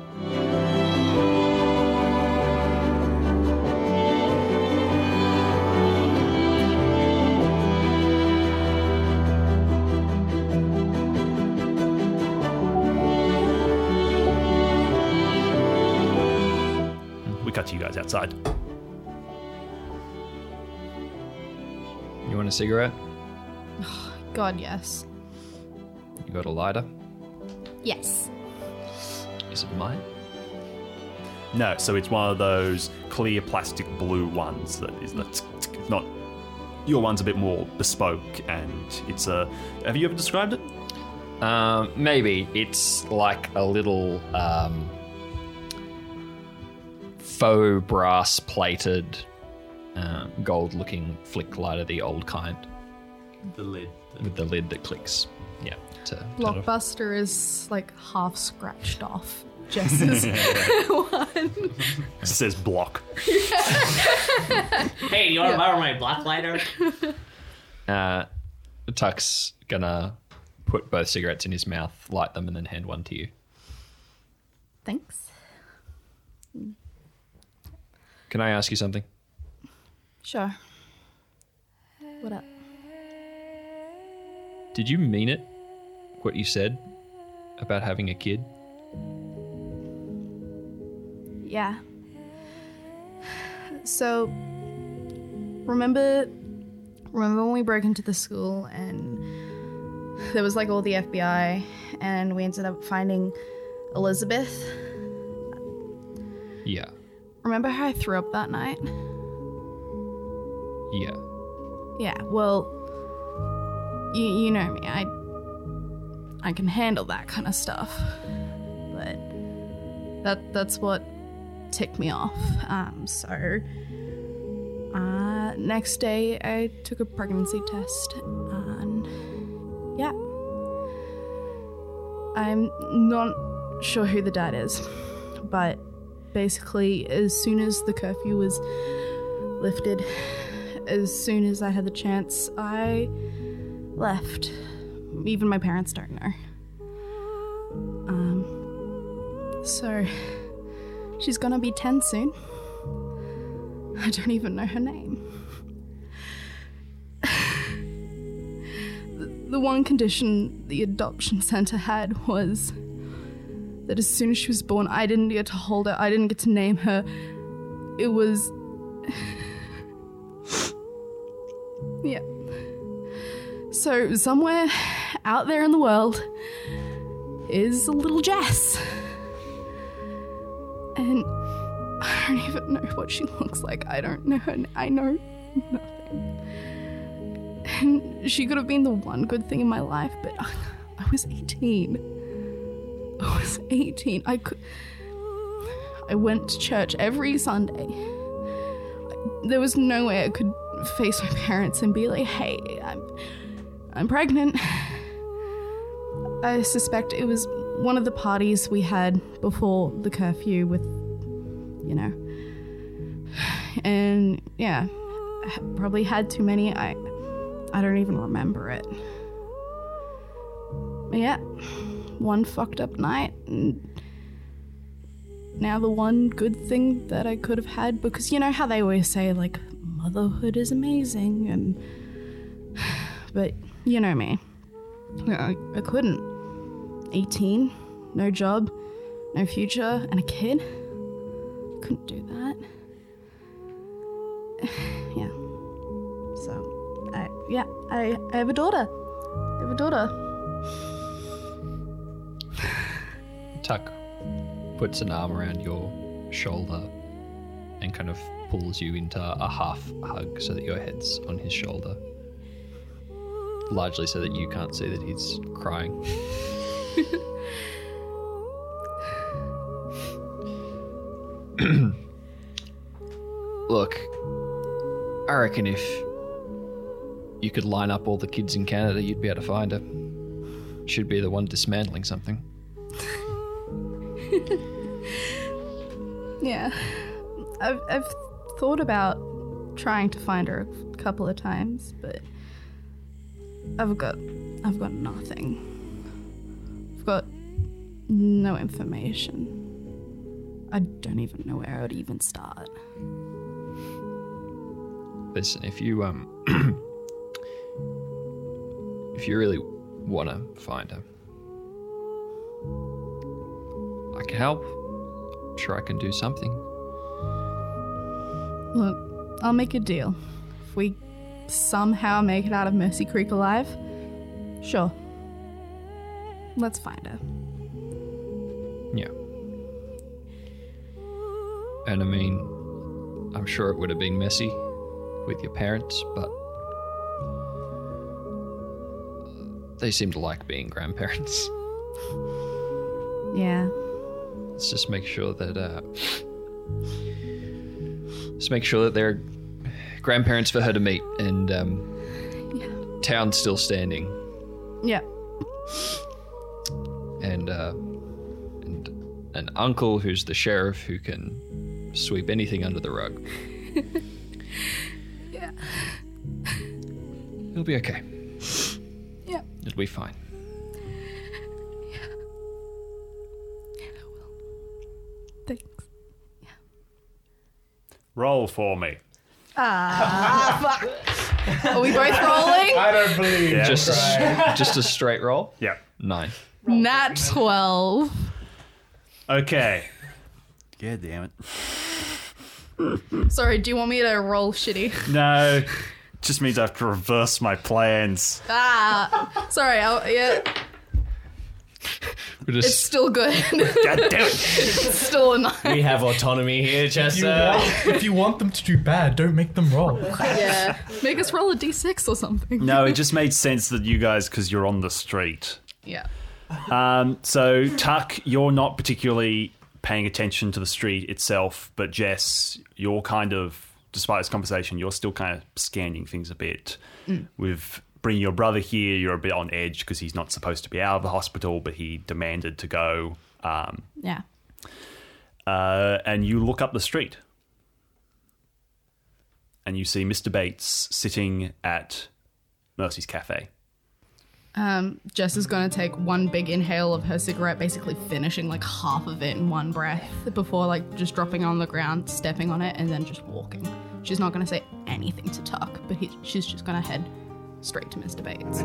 We cut to you guys outside. You want a cigarette? <sighs> God, yes. You got a lighter? Yes. Is it mine? No, so it's one of those clear plastic blue ones that is that's not. Your one's a bit more bespoke, and it's a. Have you ever described it? Um, maybe it's like a little um, faux brass plated, uh, gold looking flick lighter, the old kind, The lid. with the lid that clicks. Yeah. To, to- Blockbuster is like half scratched off. Jess's <laughs> one. It says block. <laughs> Hey, you want to borrow my black lighter? <laughs> uh, Tuck's gonna put both cigarettes in his mouth, light them, and then hand one to you. Thanks. Can I ask you something? Sure. What up? Did you mean it? What you said about having a kid? Yeah. So, remember, remember when we broke into the school and there was like all the FBI, and we ended up finding Elizabeth. Yeah. Remember how I threw up that night? Yeah. Yeah, well, you, you know me. I I can handle that kind of stuff. But that that's what ticked me off. Um, so uh, next day I took a pregnancy test and yeah. I'm not sure who the dad is, but basically as soon as the curfew was lifted, as soon as I had the chance, I left. Even my parents don't know. Um, so she's gonna be 10 soon. I don't even know her name. the, one condition the adoption center had was that as soon as she was born, I didn't get to hold her, I didn't get to name her. It was. yeah. So, somewhere out there in the world is a little Jess. And I don't even know what she looks like. I don't know her. I know nothing. And she could have been the one good thing in my life, but I, I was 18. I was 18. I could. I went to church every Sunday. There was no way I could face my parents and be like, "Hey, I'm, I'm pregnant." I suspect it was one of the parties we had before the curfew with, you know. And yeah, probably had too many. I, I don't even remember it. But yeah, one fucked up night, and now the one good thing that I could have had because you know how they always say like motherhood is amazing and <sighs> but you know me I, I couldn't 18 no job no future and a kid. Couldn't do that. <sighs> Yeah. So I yeah I, I have a daughter. I have a daughter. Tuck puts an arm around your shoulder and kind of pulls you into a half hug so that your head's on his shoulder. Largely so that you can't see that he's crying. <laughs> <laughs> Look, I reckon if you could line up all the kids in Canada, you'd be able to find her. Should be the one dismantling something. <laughs> Yeah. I've, I've thought about trying to find her a couple of times, but I've got I've got nothing. Got no information. I don't even know where I would even start. Listen, if you um <clears throat> if you really want to find her, I can help. I'm sure I can do something. Look, I'll make a deal. If we somehow make it out of Mercy Creek alive, sure. Let's find her. Yeah. And I mean, I'm sure it would have been messy with your parents, but they seem to like being grandparents. <laughs> Yeah. Let's just make sure that uh just make sure that they're grandparents for her to meet and um yeah. town's still standing Yeah. And uh and an uncle who's the sheriff who can sweep anything under the rug. <laughs> Yeah. It'll be okay. Yeah. It'll be fine. Yeah. Yeah, it will. Thanks. Yeah. Roll for me. Ah, <laughs> fuck. Are we both rolling? I don't believe Yeah. Just a, just a straight roll. Yeah. Nine. Nat 12. Okay. God damn it. Sorry, do you want me to roll shitty? No. Just means I have to reverse my plans. Ah, sorry. I'll, yeah. We're It's just still good. <laughs> God damn it. it's still a nine. We have autonomy here, If you, Chester. want, if you want them to do bad, don't make them roll. Yeah. Make us roll a d6 or something. No, it just made sense that you guys, because you're on the street. Yeah. Um, so, Tuck, you're not particularly paying attention to the street itself, but Jess, you're kind of, despite this conversation, you're still kind of scanning things a bit. With bringing your brother here, you're a bit on edge because he's not supposed to be out of the hospital, but he demanded to go. Um, Yeah. uh, and you look up the street and you see Mr. Bates sitting at Mercy's Cafe. Um, Jess is going to take one big inhale of her cigarette, basically finishing like half of it in one breath before like just dropping on the ground, stepping on it, and then just walking. She's not going to say anything to Tuck, but he, she's just going to head straight to Mr. Bates.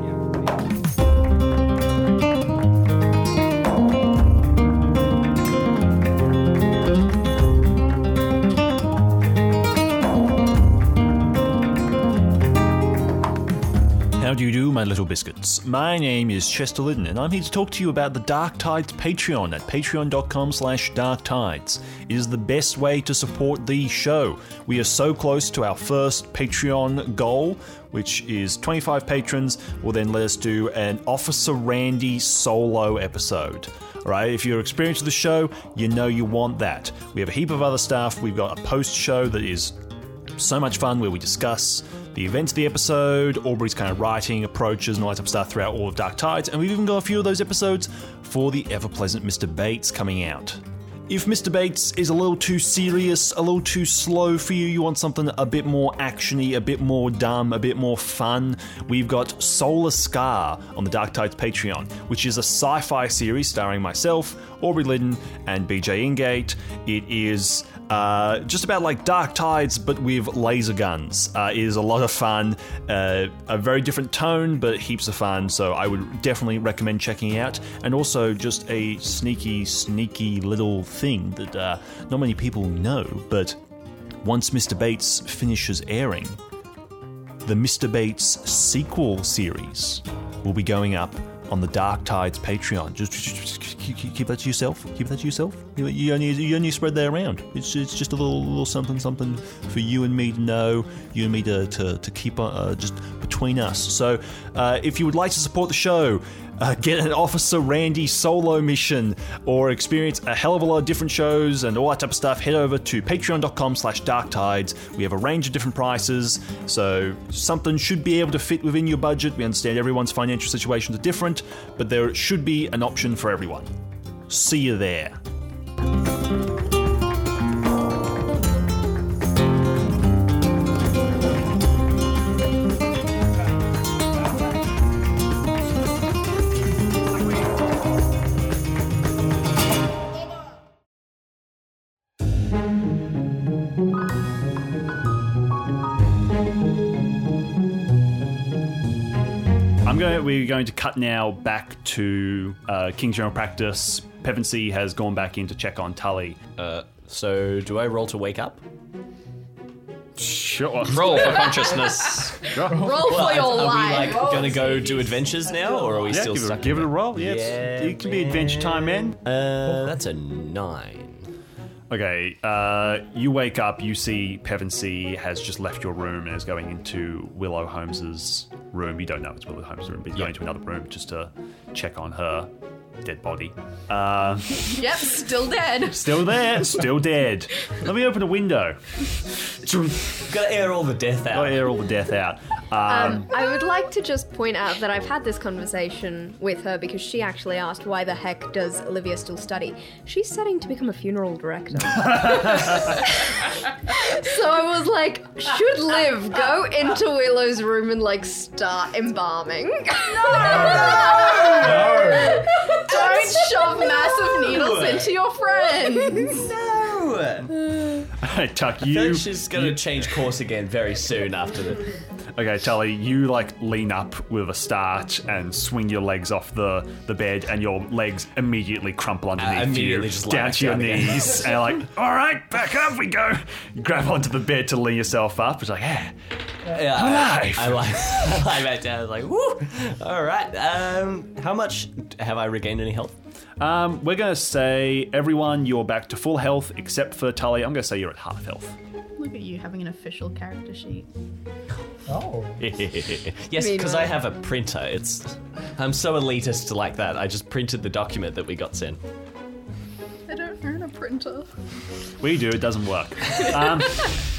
How do you do, my little biscuits? My name is Chester Lidden, and I'm here to talk to you about the Dark Tides Patreon at patreon.com slash darktides. It is the best way to support the show. We are so close to our first Patreon goal, which is 25 patrons will then let us do an Officer Randy solo episode. Right, if you're experienced with the show, you know you want that. We have a heap of other stuff. We've got a post show that is so much fun where we discuss the events of the episode, Aubrey's kind of writing approaches and all that type of stuff throughout all of Dark Tides, and we've even got a few of those episodes for the ever pleasant Mr. Bates coming out. If Mr. Bates is a little too serious, a little too slow for you, you want something a bit more actiony, a bit more dumb, a bit more fun, we've got Solar Scar on the Dark Tides Patreon, which is a sci-fi series starring myself, Aubrey Lidden, and BJ Ingate. It is uh, just about like Dark Tides, but with laser guns. Uh, is a lot of fun, uh, a very different tone, but heaps of fun. So I would definitely recommend checking it out. And also just a sneaky, sneaky little thing that uh, not many people know, but once Mr. Bates finishes airing, the Mr. Bates sequel series will be going up on the Dark Tides Patreon. Just, just- just keep, that to yourself. Keep that to yourself. You, you only you only spread that around. It's, it's just a little little something something for you and me to know. You and me to to, to keep uh, just between us. So uh, if you would like to support the show. Uh, get an Officer Randy solo mission or experience a hell of a lot of different shows and all that type of stuff, head over to patreon.com slash darktides. We have a range of different prices, so something should be able to fit within your budget. We understand everyone's financial situations are different, but there should be an option for everyone. See you there. I'm going. We're going to cut now back to uh, King's General Practice. Pevensey has gone back in to check on Tully. Uh, so, do I roll to wake up? Sure. <laughs> roll for consciousness. Roll for Well, your are life. we like gonna go do adventures now, or are we Yeah, still give, it, stuck? give it in a roll. Yeah, it's- Yeah, it can be Adventure Time, man. Uh, that's a nine. Okay, uh, you wake up, you see Pevensey has just left your room and is going into Willow Holmes's room. You don't know it's Willow Holmes' room, but he's going to another room just to check on her dead body. Uh, <laughs> Yep, still dead. still there, still dead. Let me open a window. Gotta air all the death out. Gotta air all the death out. Um, Um, I would like to just point out that I've had this conversation with her because she actually asked why the heck does Olivia still study? She's studying to become a funeral director. <laughs> <laughs> so I was like, should Liv go into Willow's room and like start embalming? Don't shove massive needles into your friends. <laughs> No. I tuck, I you. feel like she's gonna change course again very soon after the. Okay, Tully, you like lean up with a start and swing your legs off the, the bed, and your legs immediately crumple underneath immediately you, just down to your knees, <laughs> and like, all right, back up we go. You grab onto the bed to lean yourself up. It's like, yeah, Yeah, Alive. I, I lie, <laughs> I lie back down. I was like, woo. All right. Um, how much have I regained any health? Um, we're going to say, everyone, you're back to full health except for Tully. I'm going to say you're at half health. Look at you having an official character sheet. Oh. <laughs> yes, because I have a printer. It's I'm so elitist like that. I just printed the document that we got sent. I don't own a printer. We do, it doesn't work. Um,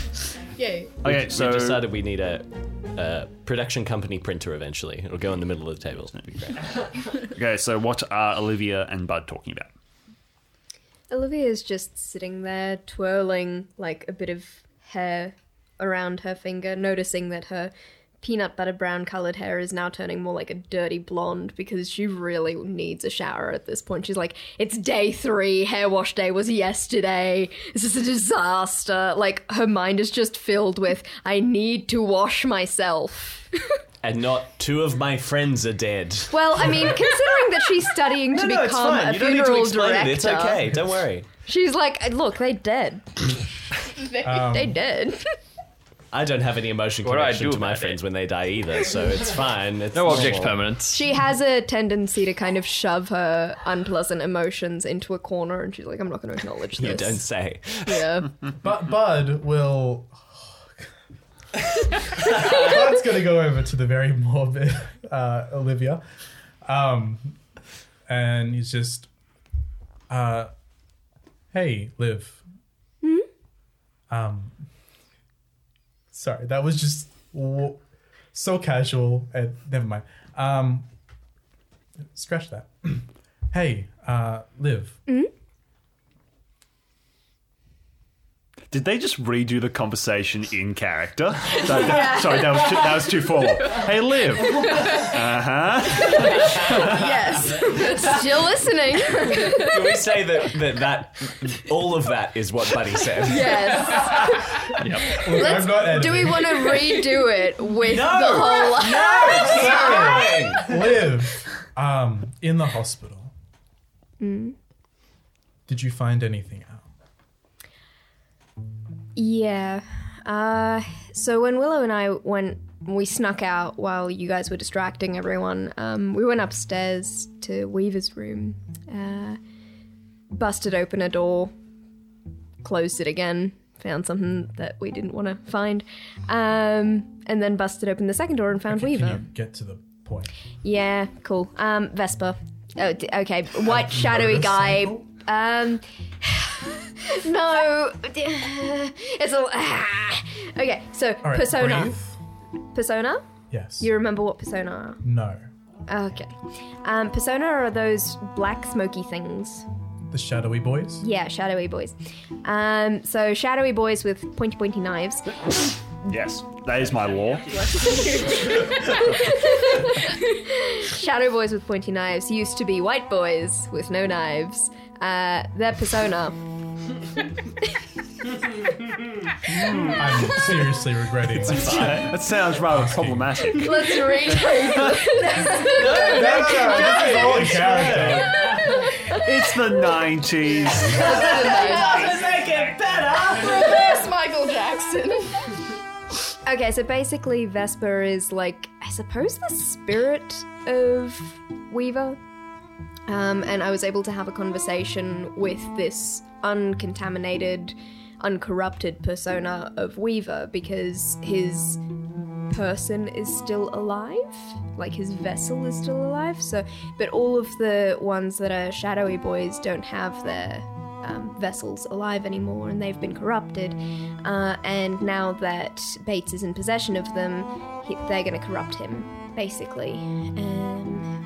<laughs> Yay. okay, we so. decided we need a, a production company printer eventually. It'll go in the middle of the table. That'd be great. Okay, so what are Olivia and Bud talking about? Olivia is just sitting there twirling like a bit of hair around her finger, noticing that her peanut butter brown colored hair is now turning more like a dirty blonde because she really needs a shower at this point. She's like, it's day three, hair wash day was yesterday. This is a disaster. Like, her mind is just filled with, I need to wash myself. <laughs> and not two of my friends are dead. Well, I mean, <laughs> considering that she's studying to no, no, become a You don't need to funeral explain director, it. It's okay. Don't worry. She's like, look, they dead. <laughs> they, they dead. <laughs> I don't have any emotion What do I connection do to my about friends when they die either, so it's <laughs> fine. It's No object normal. permanence. She has a tendency to kind of shove her unpleasant emotions into a corner, and she's like, "I'm not going to acknowledge this." You don't say. Yeah. But Bud will. Bud's gonna go over to the very morbid uh, Olivia, um, and he's just, uh, "Hey, Liv." Hmm? Um, sorry, that was just w- so casual. And never mind. Um, scratch that. <clears throat> hey, uh, Liv. Did they just redo the conversation in character? <laughs> That- that- Sorry, that was too, that was too formal. Hey, Liv. Uh huh. yes. Still listening. Can we say that, that that all of that is what Buddy said? yes. <laughs> Look, I'm not editing. do we want to redo it with No. the whole? live um, in the hospital. Did you find anything out? Yeah. Uh, so when Willow and I went, we snuck out while you guys were distracting everyone. Um, we went upstairs to Weaver's room, uh, busted open a door, closed it again, found something that we didn't want to find, um, and then busted open the second door and found Can Weaver. you get to the point? Yeah, cool. Um, Vesper. Oh, okay. White shadowy guy. Um, <laughs> no, it's all. ah. Okay, so All right, persona. breathe. Persona. Yes. You remember what persona are? no. Okay. Um, persona are those black smoky things. The shadowy boys. Yeah, shadowy boys. Um, so shadowy boys with pointy pointy knives. Yes, that is my law. <laughs> Shadow boys with pointy knives used to be white boys with no knives. Uh, their persona. I'm seriously regretting. This. that sounds rather problematic. Let's retake That's all in character. It's the 90s. Reverse Michael Jackson. Okay, so basically, Vesper is like, I suppose, the spirit of Weaver. Um, and I was able to have a conversation with this uncontaminated, uncorrupted persona of Weaver because his person is still alive. Like his vessel is still alive. So, but all of the ones that are shadowy boys don't have their um, vessels alive anymore, and they've been corrupted. Uh, and now that Bates is in possession of them, he, they're going to corrupt him, basically, um,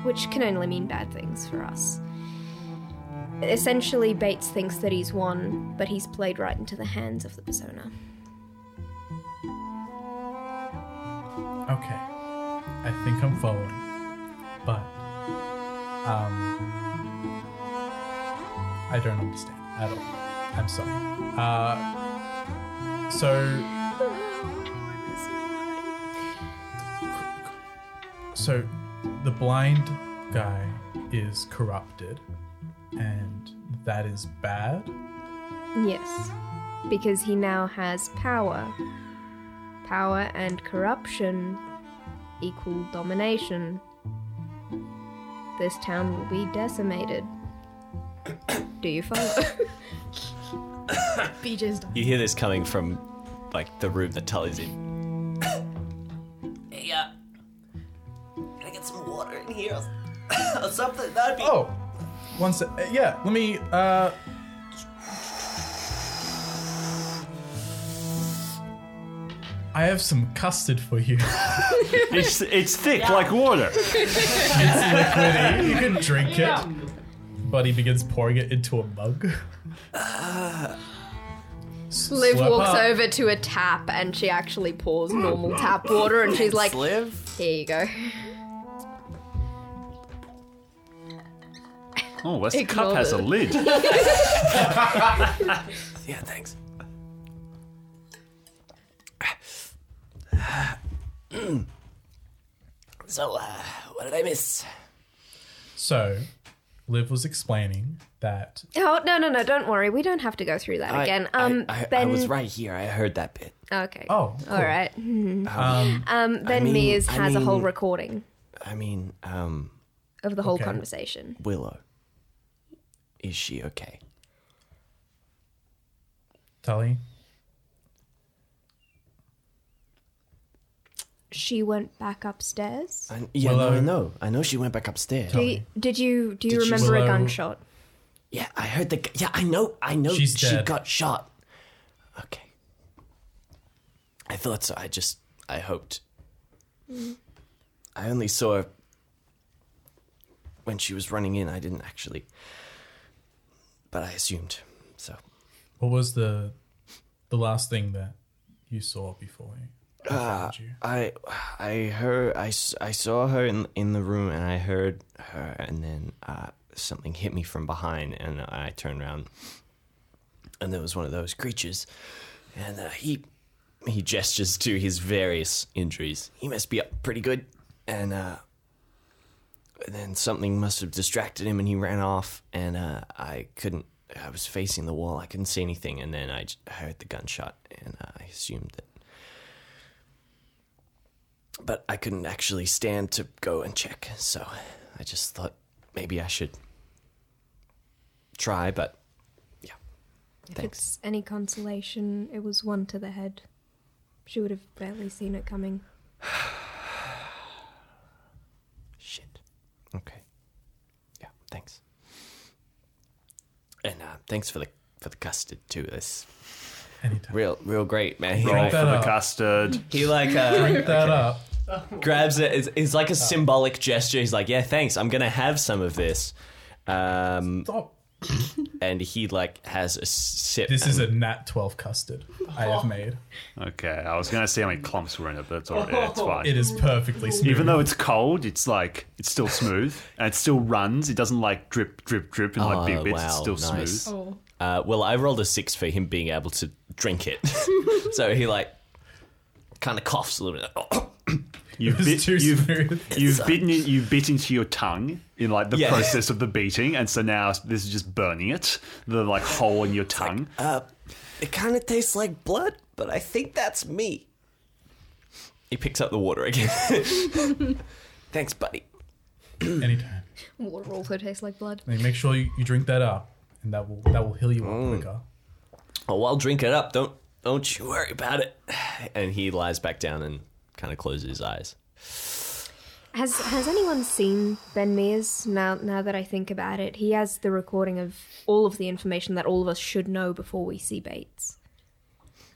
which can only mean bad things for us. Essentially, Bates thinks that he's won, but he's played right into the hands of the persona. Okay. I think I'm following. But um I don't understand at all. I'm sorry. Uh so <laughs> So the blind guy is corrupted and that is bad. Yes, because he now has power. Power and corruption equal domination. This town will be decimated. <coughs> Do you follow? <coughs> <coughs> BJ's done. You hear this coming from like the room that Tully's in. Hey, uh, can I get some water in here or <coughs> something? That'd be. Oh, one sec. uh, Yeah, let me. Uh, I have some custard for you. <laughs> It's it's thick like water. <laughs> it's liquidy. You can drink it. Buddy begins pouring it into a mug. Liv Slurp walks up. over to a tap and she actually pours normal tap water and she's like, Liv? "Here you go." Oh, this Ignore cup has a lid. <laughs> Yeah, thanks. <clears throat> So, uh, what did I miss? So, Liv was explaining that Oh no no no! Don't worry, we don't have to go through that again. Um, I, I, Ben. I was right here. I heard that bit. Okay. Oh, cool. all right. um, Um, Ben mean- Mears I has a whole mean- recording I mean, um, of the whole Okay. conversation. Willow. Is she okay? Tully, She went back upstairs. I, yeah, no, I know. I know she went back upstairs. Do you, did you do you Did she- remember a Willow- gunshot? Yeah, I heard the. Yeah, I know. I know. She's she dead. got shot. Okay. I thought so. I just. I hoped. Mm. I only saw her when she was running in. I didn't actually. But I assumed. So. what was the the last thing that you saw before Uh, you? I I heard I, I saw her in in the room and I heard her and then uh, something hit me from behind and I turned around and there was one of those creatures and uh, he he gestures to his various injuries. He must be up pretty good and uh, and then something must have distracted him and he ran off and uh, I couldn't. I was facing the wall. I couldn't see anything, and then I heard the gunshot, and I assumed that but I couldn't actually stand to go and check, so I just thought maybe I should try, but yeah. If Thanks. it's any consolation, it was one to the head. She would have barely seen it coming. <sighs> <sighs> <sighs> Shit. Okay. Yeah, thanks. And uh, thanks for the for the custard too. This Anytime. real real great, man. He Roll like, for the up. custard. he like uh, Drink that up. grabs it. It's, it's like a symbolic gesture. He's like, "Yeah, thanks. I'm gonna have some of this." Um, Stop. And he like has a sip. This is a nat 12 custard I have made. Okay, I was gonna see how many clumps were in it, but it's already it's fine. It is perfectly smooth. Even though it's cold, it's like it's still smooth and it still runs. It doesn't like drip, drip, drip in like Oh, big bits. wow, it's still nice. smooth. Uh, well, I rolled a six for him being able to drink it. <laughs> so he like kind of coughs a little bit. You've, bit, too you've, <laughs> you've bitten it. You've bit into your tongue in like the Yeah. process of the beating, and so now this is just burning it. The like hole in your tongue. Uh, it kind of tastes like blood, but I think that's me. He picks up the water again. <laughs> Thanks, buddy. <clears throat> Anytime. Water also tastes like blood. And make sure you, you drink that up, and that will that will heal you up quicker. Oh, I'll drink it up. Don't don't you worry about it. <sighs> And he lies back down and kind of closes his eyes. Has Has anyone seen Ben Mears? Now, now that I think about it, he has the recording of all of the information that all of us should know before we see Bates.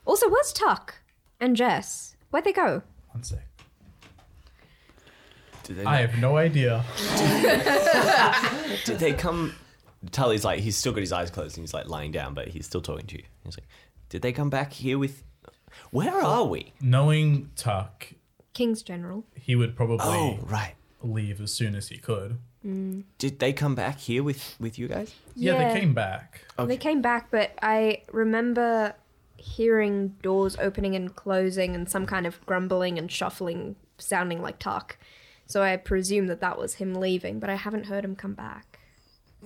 Also, where's Tuck and Jess? Where'd they go? One sec. Did they, I have no idea. <laughs> did they come? Tully's like he's still got his eyes closed and he's like lying down, but he's still talking to you. He's like, "Did they come back here with? Where oh. are we? Knowing Tuck, King's General. he would probably Oh, right. leave as soon as he could. Mm. Did they come back here with with you guys? Yeah, Yeah. they came back. They came back, but I remember hearing doors opening and closing and some kind of grumbling and shuffling sounding like Tuck. So I presume that that was him leaving, but I haven't heard him come back.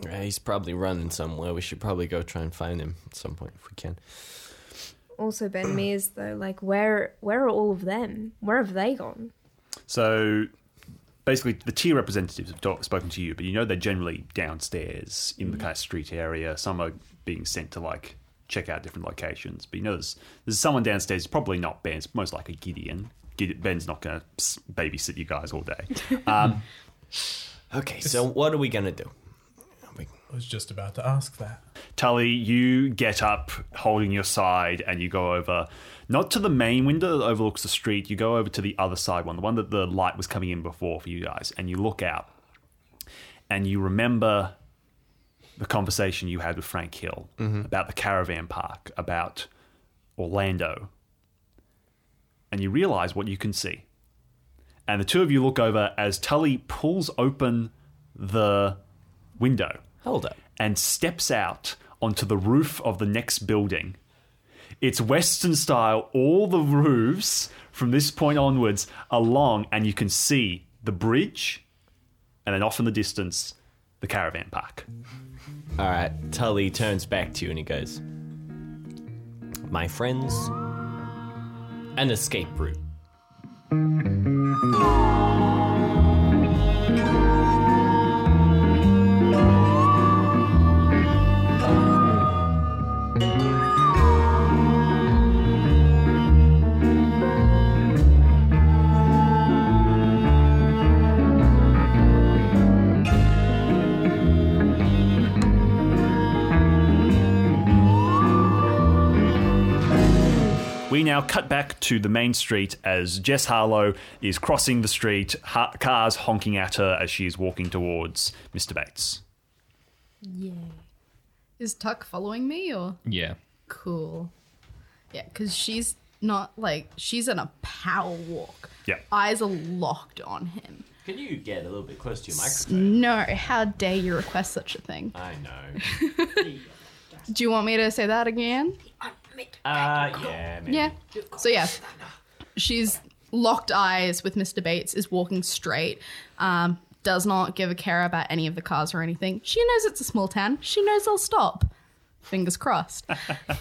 Yeah, he's probably running somewhere. We should probably go try and find him at some point if we can. Also, Ben Mears, <clears throat> though, like where where are all of them? Where have they gone? So basically the tier representatives have talk, spoken to you, but you know they're generally downstairs in the kind of street area. Some are being sent to like check out different locations, but you know there's, there's someone downstairs. Probably not Ben. It's most likely Gideon. Gide- Ben's not going to babysit you guys all day. <laughs> Um, Okay, so what are we gonna do? I was just about to ask that. Tully, you get up holding your side and you go over, not to the main window that overlooks the street, you go over to the other side one, the one that the light was coming in before for you guys, and you look out and you remember the conversation you had with Frank Hill mm-hmm. about the caravan park, about Orlando, and you realize what you can see. And the two of you look over as Tully pulls open the window Hold up. and steps out onto the roof of the next building. It's Western style, all the roofs from this point onwards are long, and you can see the bridge, and then off in the distance, the caravan park. All right, Tully turns back to you and he goes, "My friends, an escape route." We now cut back to the main street as Jess Harlow is crossing the street, ha- cars honking at her as she is walking towards Mr. Bates. Yeah. Is Tuck following me or Yeah. cool? Yeah, because she's not like she's in a power walk. Yeah. Eyes are locked on him. Can you get a little bit close to your microphone? No, how dare you request such a thing? I know. <laughs> Do you want me to say that again? Uh, yeah, maybe. Yeah. So yeah, she's locked eyes with Mr. Bates. Is walking straight. Um, does not give a care about any of the cars or anything. She knows it's a small town. She knows they'll stop. Fingers crossed.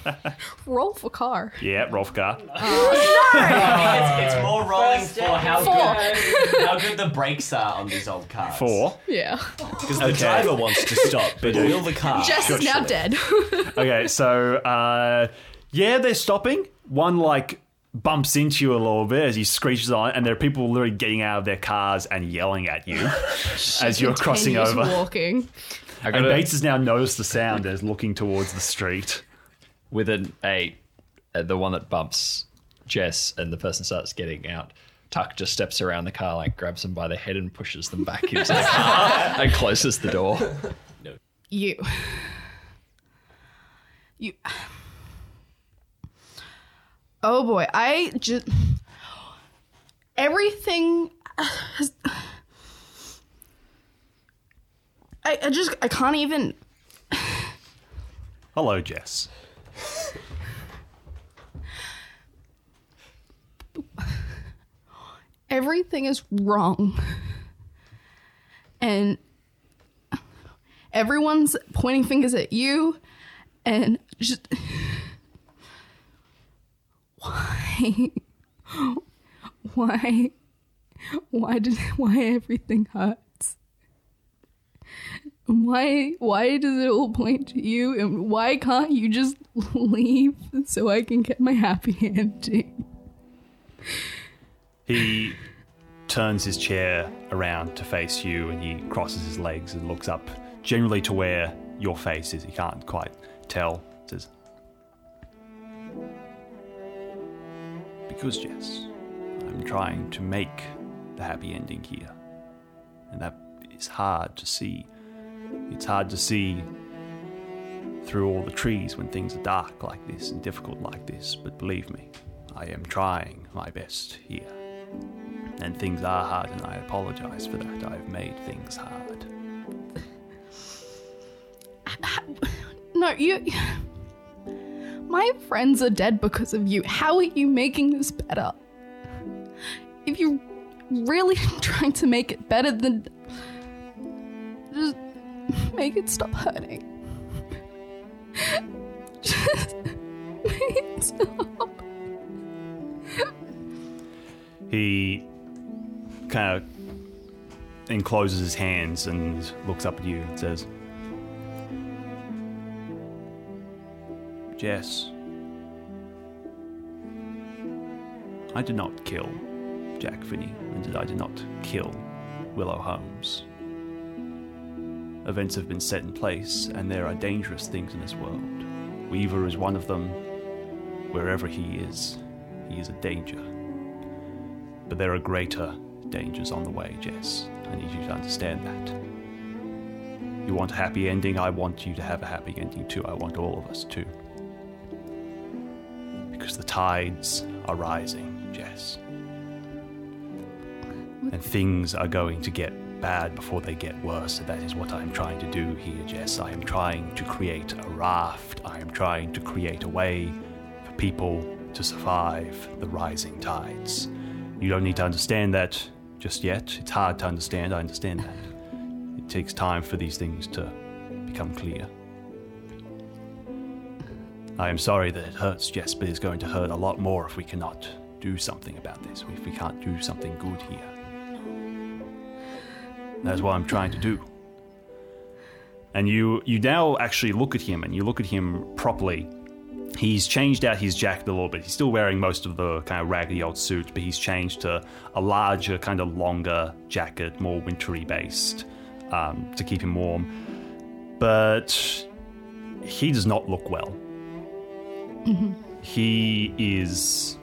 <laughs> Roll for car. Yeah, Rolfgar. <laughs> It's more rolling for how good, how good the brakes are on these old cars. Four. Yeah. Because the driver wants to stop, but <laughs> will the car? Jess is now dead. Okay, so uh, yeah, they're stopping. One like bumps into you a little bit as he screeches on, and there are people literally getting out of their cars and yelling at you <laughs> as you're crossing over. Walking. I And Bates has now noticed the sound and is looking towards the street. with an eight, uh, the one that bumps Jess and the person starts getting out. Tuck just steps around the car, like grabs them by the head and pushes them back into the car <laughs> and closes the door. You. <sighs> You. Oh boy, I just. Everything. Has, I, I just. I can't even. Hello, Jess. Everything is wrong. And everyone's pointing fingers at you and just why? <laughs> Why? Why did why everything hurts? Why why does it all point to you? And why can't you just leave so i can get my happy <laughs> ending? He turns his chair around to face you and he crosses his legs and looks up generally to where your face is. He can't quite tell. Says, Because, Jess, I'm trying to make the happy ending here. And that is hard to see. It's hard to see through all the trees when things are dark like this and difficult like this, but believe me, I am trying my best here. And things are hard, and I apologize for that. I've made things hard. <laughs> No, you. My friends are dead because of you. How are you making this better? If you're really <laughs> trying to make it better, then just make it stop hurting. <laughs> Just make stop. He kind of encloses his hands and looks up at you and says, Jess, I did not kill Jack Finney, and I did not kill Willow Holmes. Events have been set in place, and there are dangerous things in this world. Weaver is one of them. Wherever he is, he is a danger. But there are greater dangers on the way, Jess. I need you to understand that. You want a happy ending, I want you to have a happy ending too. I want all of us to. Because the tides are rising, Jess. And things are going to get bad before they get worse. That is what I'm trying to do here, Jess. I am trying to create a raft. I am trying to create a way for people to survive the rising tides. You don't need to understand that just yet. It's hard to understand. I understand that. It takes time for these things to become clear. I am sorry that it hurts, Jess, but it's going to hurt a lot more if we cannot do something about this, if we can't do something good here. That's what I'm trying to do. And you you now actually look at him and you look at him properly. He's changed out his jacket a little bit. He's still wearing most of the kind of raggedy old suit, but he's changed to a larger, kind of longer jacket, more wintry based, um, to keep him warm. But he does not look well. He is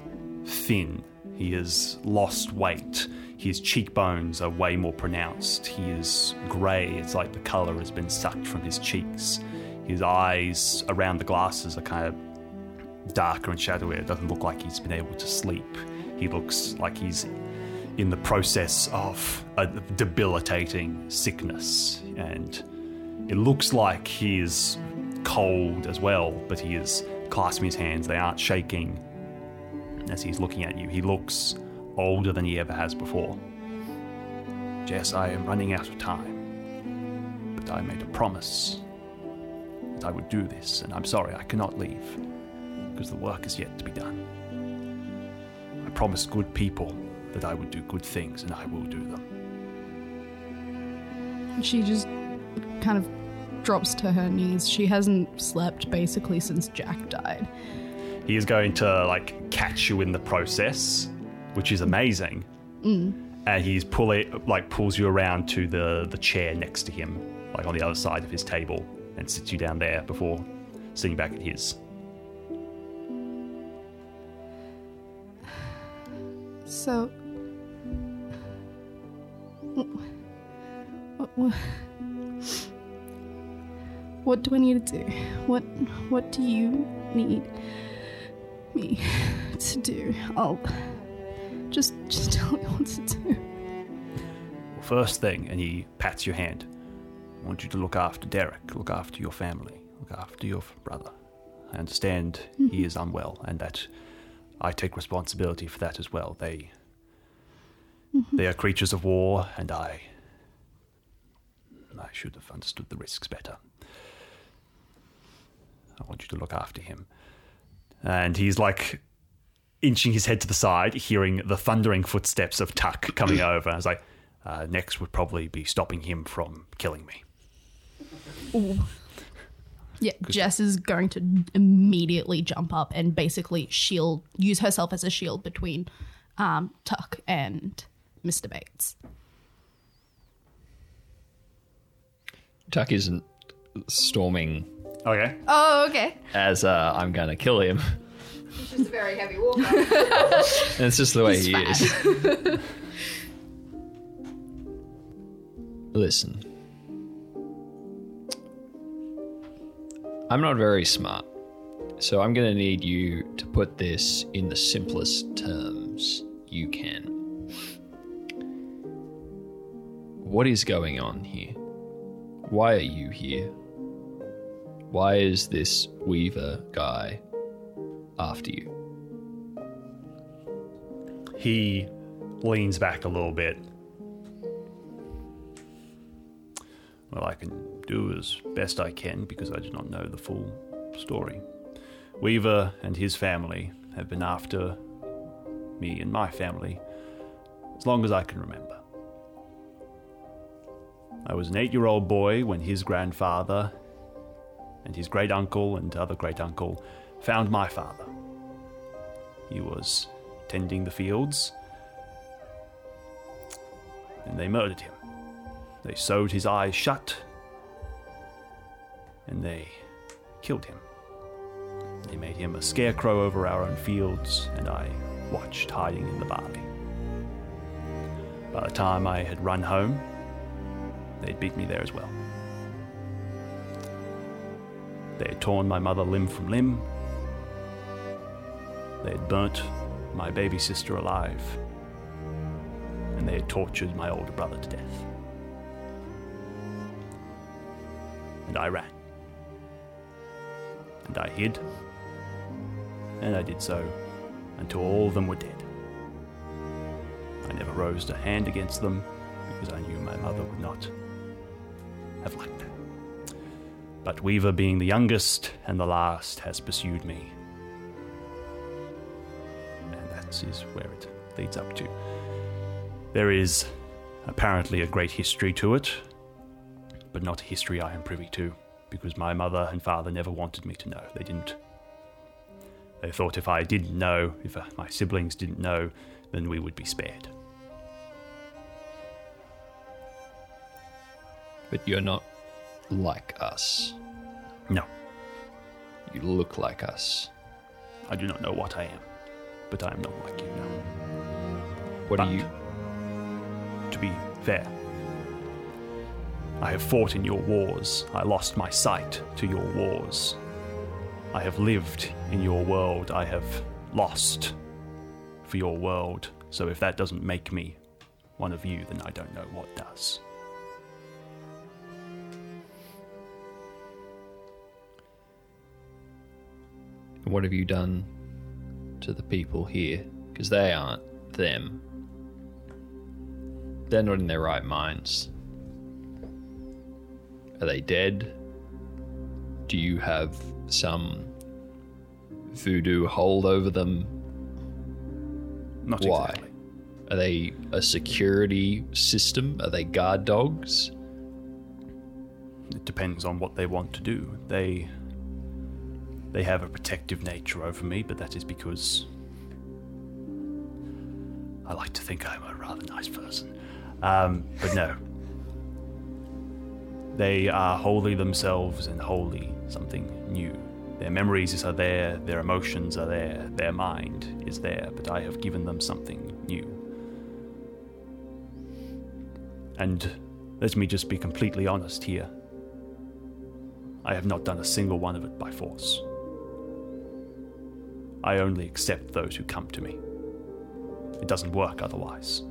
thin. He has lost weight. His cheekbones are way more pronounced. He is grey. It's like the colour has been sucked from his cheeks. His eyes around the glasses are kind of darker and shadowier. It doesn't look like he's been able to sleep. He looks like he's in the process of a debilitating sickness. And it looks like he is cold as well, but he is clasping his hands. They aren't shaking as he's looking at you. He looks older than he ever has before. Jess, I am running out of time. But I made a promise that I would do this, and I'm sorry I cannot leave, because the work is yet to be done. I promised good people that I would do good things, and I will do them. She just kind of drops to her knees. She hasn't slept basically since Jack died. He is going to like catch you in the process, which is amazing. Mm. And he's pulling like pulls you around to the the chair next to him, like on the other side of his table, and sits you down there before sitting back at his. So. What, what, what do I need to do? What What do you need me <laughs> to do? I'll just just tell me what to do. Well, first thing, and he pats your hand. I want you to look after Derek, look after your family, look after your brother. I understand he mm-hmm. is unwell, and that I take responsibility for that as well. They mm-hmm. they are creatures of war, and I I should have understood the risks better. I want you to look after him. And he's like inching his head to the side, hearing the thundering footsteps of Tuck coming <clears throat> over. I was like, uh, next would probably be stopping him from killing me. Yeah, Jess is going to immediately jump up and basically shield, use herself as a shield between um, Tuck and Mr. Bates. Tuck isn't storming Okay. Oh, okay. as uh, I'm gonna kill him. He's just a very heavy walker. <laughs> And it's just the way He's he is. <laughs> Listen. I'm not very smart, so I'm gonna need you to put this in the simplest terms you can. What is going on here? Why are you here? Why is this Weaver guy after you? He leans back a little bit. Well, I can do as best I can because I do not know the full story. Weaver and his family have been after me and my family as long as I can remember. I was an eight year old boy when his grandfather and his great uncle and other great uncle found my father. He was tending the fields, and they murdered him. They sewed his eyes shut, and they killed him. They made him a scarecrow over our own fields, and I watched hiding in the barley. By the time I had run home, they'd beat me there as well. They had torn my mother limb from limb. They had burnt my baby sister alive. And they had tortured my older brother to death. And I ran. And I hid. And I did so until all of them were dead. I never rose a hand against them because I knew my mother would not have liked that. But Weaver, being the youngest and the last, has pursued me. And that is where it leads up to. There is apparently a great history to it, but not a history I am privy to, because my mother and father never wanted me to know. They didn't. They thought if I didn't know, if uh, my siblings didn't know, then we would be spared. But you're not like us. No, You look like us. I do not know what I am, but I am not like you, no. What but, do you. To be fair, I have fought in your wars. I lost my sight to your wars. I have lived in your world. I have lost for your world. So if that doesn't make me one of you, then I don't know what does. What have you done to the people here? Because they aren't them. They're not in their right minds. Are they dead? Do you have some voodoo hold over them? Not Why? exactly. Are they a security system? Are they guard dogs? It depends on what they want to do. They they have a protective nature over me, but that is because I like to think I'm a rather nice person. Um, but no. They are wholly themselves and wholly something new. Their memories are there, their emotions are there, their mind is there, but I have given them something new. And let me just be completely honest here. I have not done a single one of it by force. I only accept those who come to me. It doesn't work otherwise,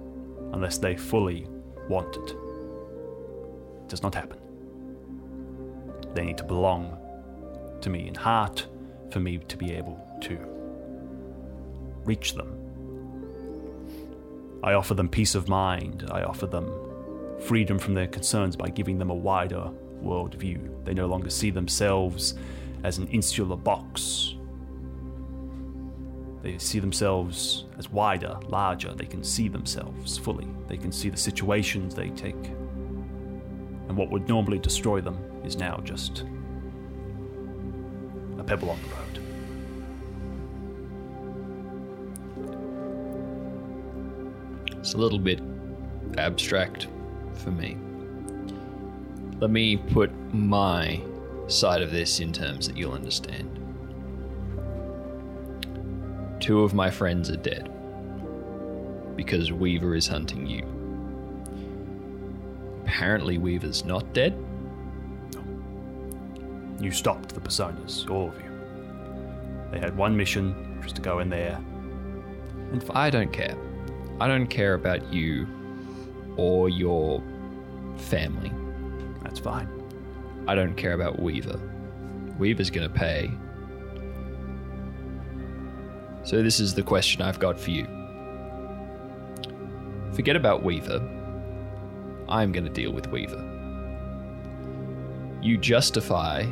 unless they fully want it. It does not happen. They need to belong to me in heart for me to be able to reach them. I offer them peace of mind. I offer them freedom from their concerns by giving them a wider worldview. They no longer see themselves as an insular box. They see themselves as wider, larger. They can see themselves fully. They can see the situations they take. And what would normally destroy them is now just a pebble on the road. It's a little bit abstract for me. Let me put my side of this in terms that you'll understand. Two of my friends are dead because Weaver is hunting you. Apparently, Weaver's not dead. You stopped the personas, all of you. They had one mission, which was to go in there and fight. I don't care. I don't care about you or your family. That's fine. I don't care about Weaver. Weaver's to pay. So, this is the question I've got for you. Forget about Weaver. I'm going to deal with Weaver. You justify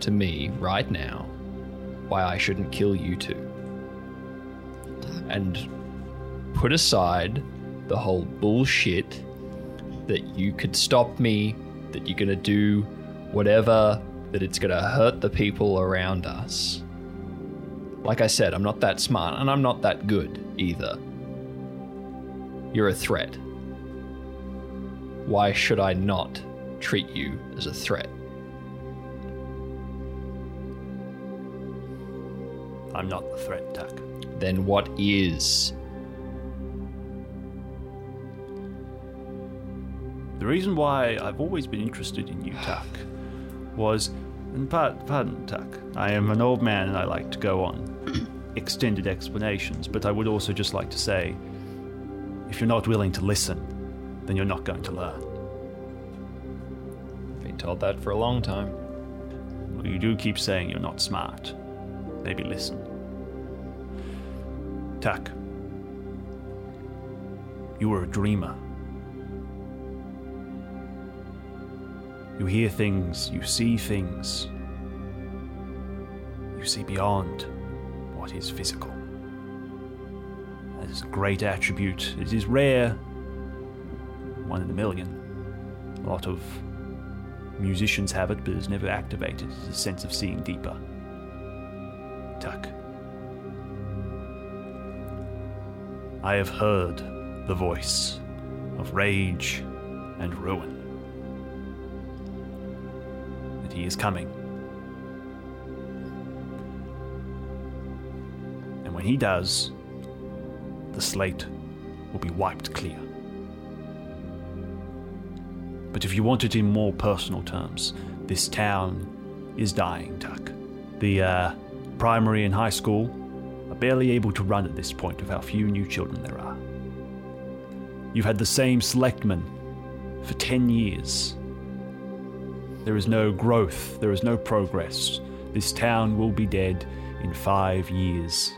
to me right now why I shouldn't kill you two. And put aside the whole bullshit that you could stop me that you're going to do whatever that it's going to hurt the people around us. Like I said, I'm not that smart and I'm not that good either. You're a threat. Why should I not treat you as a threat? I'm not the threat, Tuck. Then what is? The reason why I've always been interested in you, Tuck, was, and pardon, pardon, Tuck, I am an old man and I like to go on <clears throat> extended explanations, but I would also just like to say, if you're not willing to listen, then you're not going to learn. I've been told that for a long time. Well, you do keep saying you're not smart. Maybe listen. Tuck, you were a dreamer. You hear things, you see things. You see beyond what is physical. That is a great attribute. It is rare, one in a million. A lot of musicians have it, but it's never activated. It's a sense of seeing deeper. Tuck. I have heard the voice of rage and ruin. He is coming. And when he does, the slate will be wiped clear. But if you want it in more personal terms, this town is dying, Tuck. The uh, primary and high school are barely able to run at this point with how few new children there are. You've had the same selectman for 10 years. There is no growth, there is no progress. This town will be dead in five years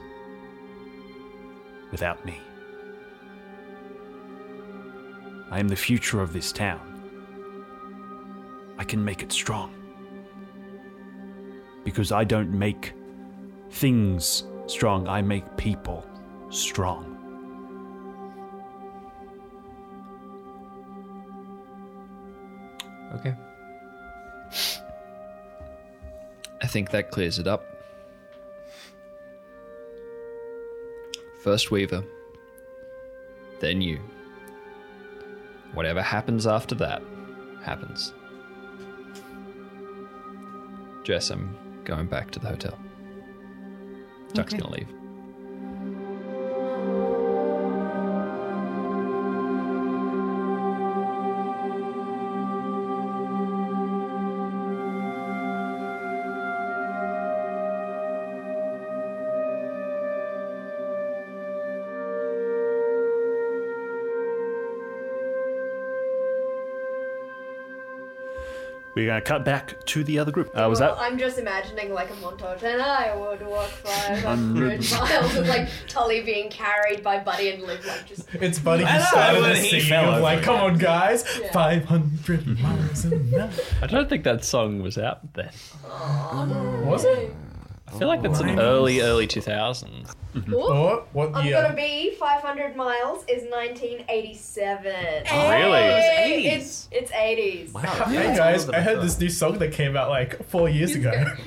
without me. I am the future of this town. I can make it strong. Because I don't make things strong, I make people strong. Okay. I think that clears it up. First Weaver, then you. Whatever happens after that, happens. Jess, I'm going back to the hotel. Tuck's Okay. gonna leave. We're going to cut back to the other group. Uh, was Well, that? I'm just imagining like a montage, and I would walk 500 <laughs> <laughs> miles with like Tully being carried by Buddy and Liv, like just. <laughs> It's Buddy who I started when the he of like, come on guys, Yeah. 500 miles an hour. I don't think that song was out then. Was it? I feel like that's an early, early 2000s. Or oh, what I'm year? gonna be 500 miles is 1987. Oh, really? Hey, It 80s. It's it's 80s. Hey guys, I heard this new song that came out like four years ago. <laughs>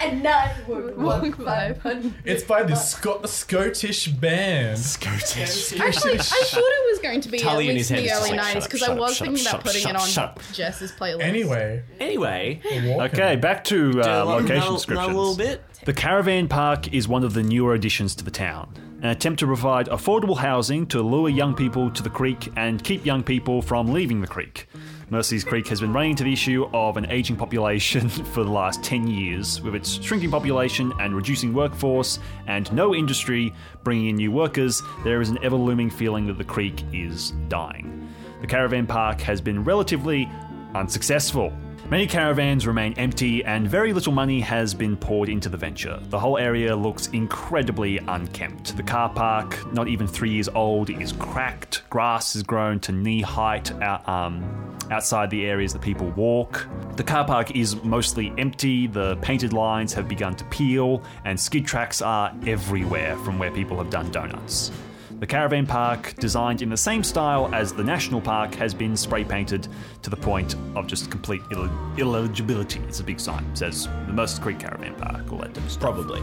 And I would walk Walk 500. It's by this Scot- Scottish band. Scottish. Actually, I thought it was going to be Tully at in least his in the is early just like, 90s because I was up, thinking shut about up, putting shut it on shut up. Jess's playlist. Anyway, Anyway, okay. Okay, back to uh, another- location another descriptions. little bit. The Caravan Park is one of the newer additions to the town. An attempt to provide affordable housing to lure young people to the creek and keep young people from leaving the creek. Mercy's Creek has been running into the issue of an aging population <laughs> for the last 10 years, with its shrinking population and reducing workforce and no industry bringing in new workers. There is an ever looming feeling that the creek is dying. The caravan park has been relatively unsuccessful. Many caravans remain empty, and very little money has been poured into the venture. The whole area looks incredibly unkempt. The car park, not even three years old, is cracked. Grass has grown to knee height out, um, outside the areas that people walk. The car park is mostly empty. The painted lines have begun to peel, and skid tracks are everywhere from where people have done donuts. The caravan park, designed in the same style as the national park, has been spray painted to the point of just complete Ill- illegibility. It's a big sign. It says the Mercer Creek Caravan Park, all that stuff. Probably.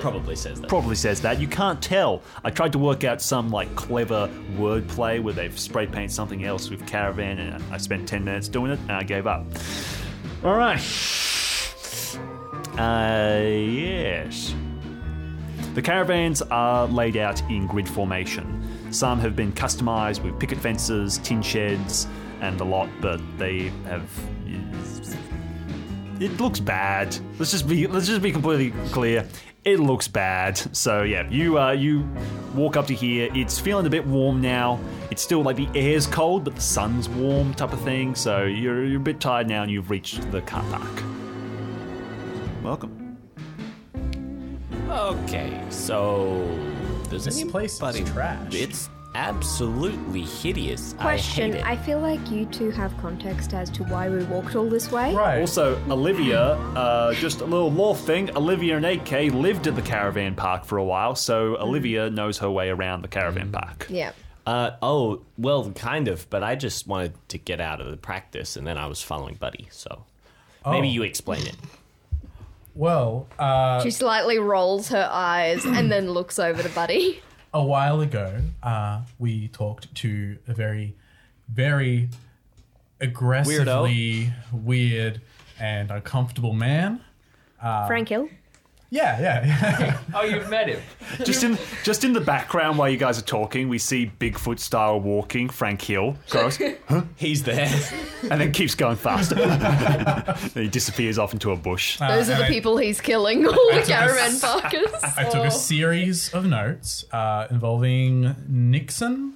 Probably says that. Probably says that. You can't tell. I tried to work out some like clever wordplay where they've spray painted something else with caravan, and I spent 10 minutes doing it, and I gave up. All right. Uh, yes. The caravans are laid out in grid formation. Some have been customized with picket fences, tin sheds, and a lot, but they have. It looks bad. Let's just be let's just be completely clear. It looks bad. So yeah, you uh, you walk up to here. It's feeling a bit warm now. It's still like the air's cold, but the sun's warm, type of thing. So you're, you're a bit tired now, and you've reached the car park. Welcome. Okay, so does This place is anybody- trash. It's absolutely hideous. Question: I hate I, feel like you two have context as to why we walked all this way. Right. Also, Olivia, uh, just a little lore thing. Olivia and AK lived at the caravan park for a while, so Olivia knows her way around the caravan park. Yeah. Uh, oh, well, kind of, but I just wanted to get out of the practice, and then I was following Buddy, so maybe Oh. you explain it. Well, uh, She slightly rolls her eyes and then looks over to Buddy. <laughs> a while ago, uh, we talked to a very, very aggressively weird and uncomfortable man. Frank Hill. Yeah, yeah, yeah. <laughs> Oh, you've met him. Just in just in the background while you guys are talking, we see Bigfoot style walking Frank Hill, goes, <laughs> He's there. and then keeps going faster. then <laughs> he disappears off into a bush. Those are the I- people he's killing, all the took caravan parkers. I took a series of notes uh, involving Nixon,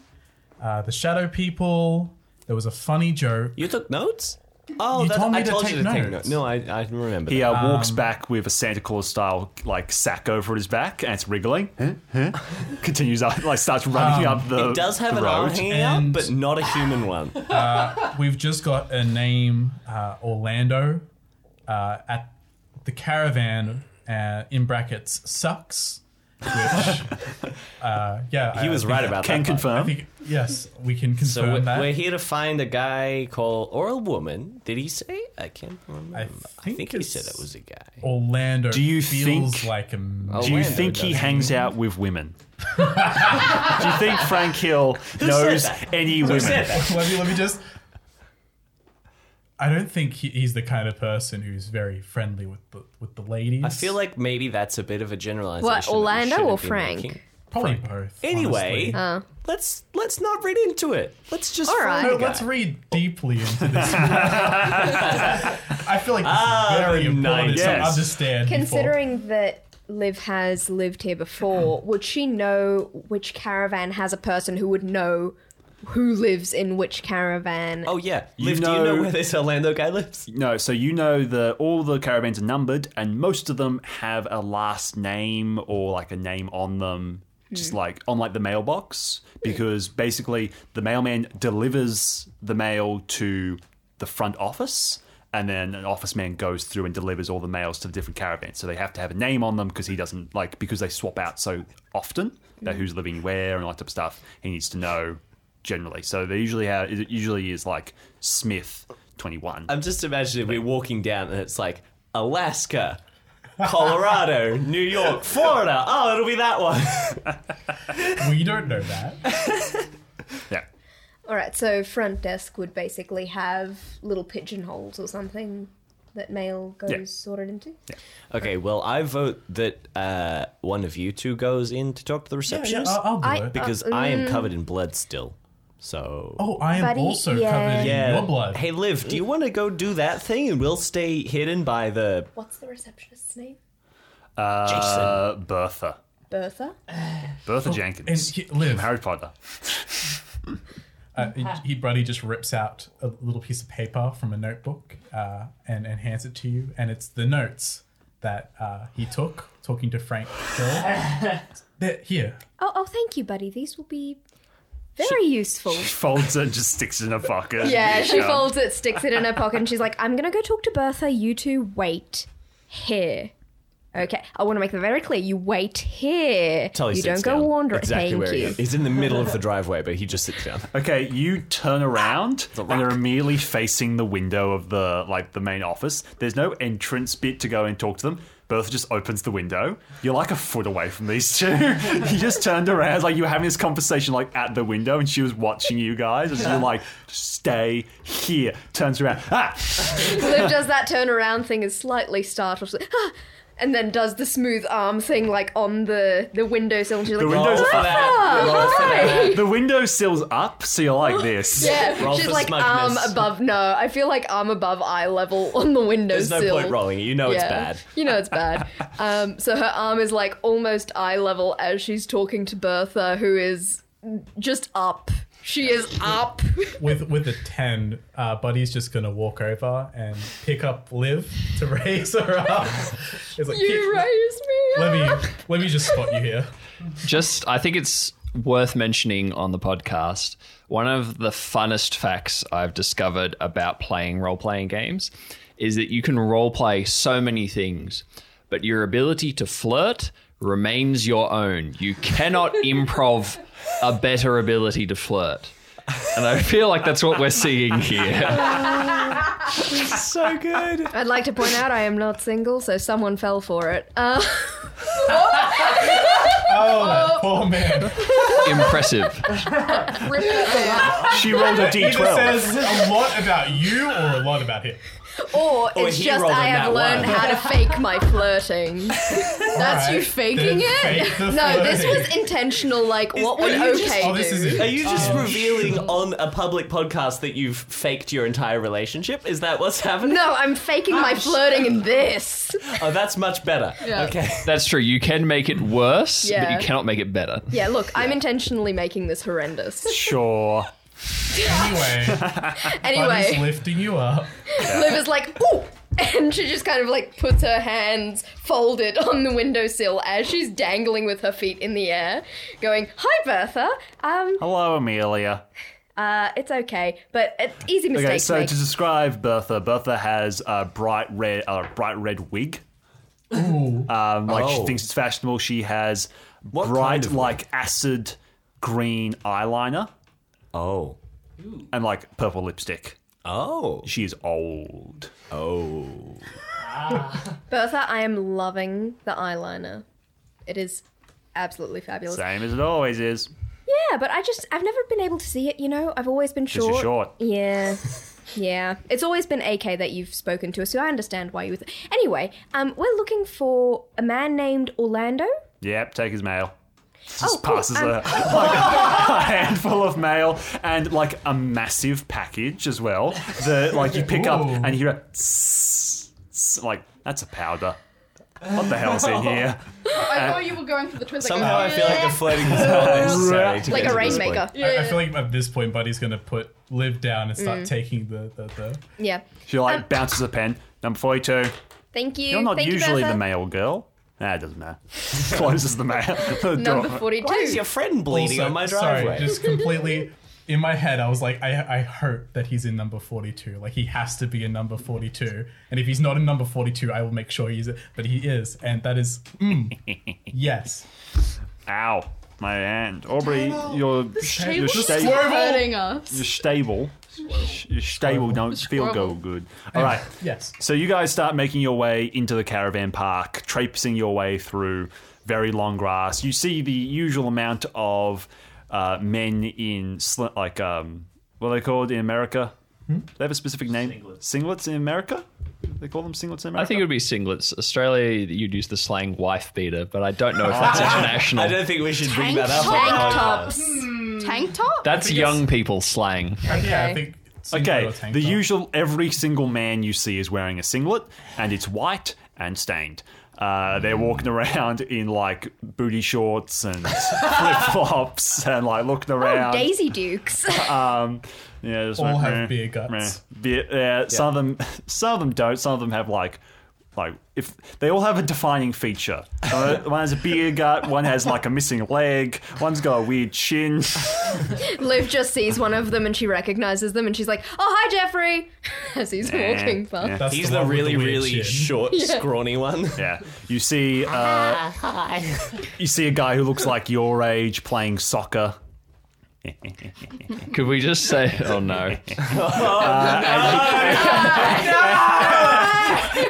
uh, the Shadow People. There was a funny joke. You took notes? Oh, You that's, told me I to told take you to take notes. notes. No, I, I remember. He that. uh, walks back with a Santa Claus style like sack over his back, and it's wriggling. Huh? Huh? Continues up, like starts running up the. it does have the an arm road. hanging out, And- but not a human one. <laughs> We've just got a name, uh, Orlando, uh, at the caravan. Uh, in brackets sucks. Which, <laughs> uh, yeah, He I was think- right about Can that. confirm. I think yes, we can confirm So we're, that. we're here to find a guy called or a woman. Did he say? I can't remember. I I think, think he said it was a guy. Orlando Do you feels think- like a Do you think he hangs out with women? <laughs> Do you think Frank Hill knows any women? let me let me just. I don't think he, he's the kind of person who's very friendly with the with the ladies. I feel like maybe that's a bit of a generalization. What, that we Orlando shouldn't or be Frank? making. probably both. Anyway, honestly. let's let's not read into it. Let's just All find right. the No, guy. let's read deeply into this. <laughs> I feel like this Ah, is very important nice. to Yes. understand. before- Considering that Liv has lived here before, would she know which caravan has a person who would know who lives in which caravan? Oh yeah, You Liv, do you know know- where this Orlando guy lives? No, so you know that all the caravans are numbered, and most of them have a last name or like a name on them, just hmm. like on like the mailbox, because basically the mailman delivers the mail to the front office. And then an office man goes through and delivers all the mails to the different caravans. So they have to have a name on them because he doesn't like because they swap out so often that hmm. who's living where and all that type of stuff. He needs to know generally. So they usually have it usually is like Smith twenty one. I'm just imagining we're walking down and it's like Alaska, Colorado, <laughs> New York, Florida. Oh, it'll be that one. <laughs> we don't know that. <laughs> Yeah. All right, so front desk would basically have little pigeonholes or something that mail goes Yeah. sorted into. okay, well, I vote that uh, one of you two goes in to talk to the Yeah, yeah, receptionist I'll, I'll do I- it. because I am covered in blood still. So. oh, I am Buddy, also yeah. covered Yeah. in your blood. Hey, Liv, do you want to go do that thing and we'll stay hidden by the. What's the receptionist's name? Uh, Bertha. Bertha. Bertha and Jorkins. he, Liv, from Harry Potter. uh, he, he, Buddy just rips out a little piece of paper from a notebook uh, and, and hands it to you, and it's the notes that uh, he took talking to Frank Hill. <laughs> There, here, Oh, oh, thank you, buddy. These will be very useful. She folds it and just sticks it in her pocket. Yeah, she Yeah. folds it, sticks it in her pocket, and she's like, "I'm gonna go talk to Bertha. You two wait here, Okay, I want to make that very clear. You wait here. Tully you don't go down. wandering. Exactly Thank where he is. He's in the middle of the <laughs> driveway, but he just sits down. Okay, you turn around and they're immediately facing the window of the like the main office. There's no entrance bit to go and talk to them. Bertha just opens the window. You're like a foot away from these two. <laughs> you just turned around, like you were having this conversation like at the window, and she was watching you guys. And you're like, "Stay here." Turns around. Ah, <laughs> does that turnaround thing, is slightly startled, <laughs> "Ah," and then does the smooth arm thing like on the the windowsill. And she's like, The window's "Bertha, up. hi." the windowsill's up, so you're like <laughs> this. Yeah, Roll she's for like arm smugness. above. No, I feel like arm above eye level on the There's windowsill. no point rolling it. You know it's Yeah. bad. You know it's bad. <laughs> Um, so her arm is like almost eye level as she's talking to Bertha, who is just up. She is up. With with a ten, uh, Buddy's just gonna walk over and pick up Liv to raise her up. It's like, You "Here, raised me. let up. me let me just spot you here. Just, I think it's worth mentioning on the podcast. One of the funnest facts I've discovered about playing role playing games is that you can role play so many things, but your ability to flirt remains your own. You cannot <laughs> improv a better ability to flirt. And I feel like that's what we're seeing here. So good. I'd like to point out I am not single, so someone fell for it. Uh, Oh, that poor man. Impressive. She rolled a Either d12. says a lot about you or a lot about him. <laughs> or Or it's just I have learned one. how to fake my <laughs> flirting. That's you faking then it? fake the No, this was intentional. Like, what would are you just- okay Oh, this do? is. Are you just Oh, revealing on a public podcast that you've faked your entire relationship? Is that what's happening? No, I'm faking my ah, flirting in this. <laughs> Oh, that's much better. Yeah. Okay. That's true. You can make it worse, but you cannot make it better. Yeah, look, I'm intentionally making this horrendous. Sure. Anyway, <laughs> Buddy's Anyway, lifting you up. Liv is like, ooh! And she just kind of like puts her hands folded on the windowsill as she's dangling with her feet in the air, going, Hi, Bertha. Um, Hello, Amelia. uh, it's okay, but uh, easy mistake Okay, so to make. to describe Bertha, Bertha has a bright red, uh, bright red wig. Um, like she Oh. thinks it's fashionable. She has What bright, kind of wig? like acid green eyeliner Oh. and like purple lipstick. Oh. She is old. Oh. <laughs> Bertha, I am loving the eyeliner. It is absolutely fabulous. Same as it always is. Yeah, but I just I've never been able to see it. You know, I've always been short. you're short. Yeah, yeah. It's always been AK that you've spoken to, us, so I understand why you. Would anyway, um, we're looking for a man named Orlando. Yep, take his mail. Just Oh, cool. passes Um, a, <laughs> like a, a handful of mail and like a massive package as well. The like you pick up and you hear a tss, tss, like that's a powder. What the hell's in here? <laughs> I thought you were going for the twins. Somehow I feel like the flirting is not necessary to Like a to rainmaker. point. I, I feel like at this point, Buddy's gonna put Liv down and start taking the the. the Yeah. She like Um, bounces a pen. Number forty-two. Thank you. You're not Thank usually you, the Bertha. mail girl. Nah, it doesn't matter. <laughs> Closes the mail. the Number <laughs> door. forty-two. Why is your friend bleeding Also, on my sorry, driveway? just completely <laughs> in my head, I was like, I, I hope that he's in number 42. Like, he has to be in number 42. And if he's not in number 42, I will make sure he's it. But he is. And that is, mm, yes. Ow, my hand. Aubrey, you're Table you're, is stable. hurting us. You're stable. You're stable. Don't feel go good. All right. <laughs> Yes. So you guys start making your way into the caravan park, traipsing your way through very long grass. You see the usual amount of uh, men in sl- like um, what are they called in America? Hmm? They have a specific name. Singlets. in America. They call them singlets in America. I think it would be singlets. Australia, you'd use the slang wife beater, but I don't know if that's international. <laughs> I don't think we should bring Tank that up. on the Tank podcast. tops. Hmm. Tank top? That's young people slang. Uh, yeah, I think. singlet Okay, tank the top. usual. Every single man you see is wearing a singlet, and it's white and stained. Uh, they're walking around in like booty shorts and <laughs> flip flops, and like looking Oh, around. Daisy Dukes. <laughs> Um, yeah, just All like, have meh, beer guts. meh. Beer- yeah, some of them, <laughs> some of them don't. Some of them have like Like if they all have a defining feature. Uh, <laughs> one has a beer gut. One has like a missing leg. One's got a weird chin. <laughs> Liv just sees one of them and she recognizes them and she's like, "Oh, hi, Jeffrey," <laughs> as he's walking past. yeah. That's He's the, the one with really, weird really chin. short, scrawny one. Yeah, you see. Uh, you see a guy who looks like your age playing soccer. Could we just say, oh no?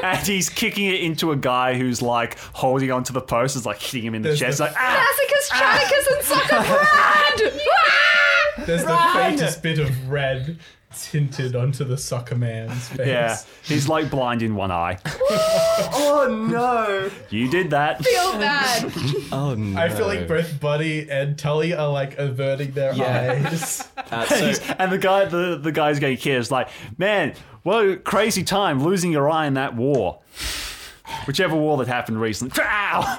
And he's kicking it into a guy who's like holding onto the post, is like hitting him in the There's chest, the- like ah! Massacus, Chanicus, and Sucker Brad! There's the faintest bit of red tinted onto the soccer man's face. Yeah, he's like blind in one eye. <laughs> Oh no! You did that. Feel bad. Oh no! I feel like both Buddy and Tully are like averting their Yeah. eyes. <laughs> Uh, so, <laughs> He's- and the guy, the, the guy's getting killed is like, man, what a crazy time losing your eye in that war. Whichever war that happened recently. Ow!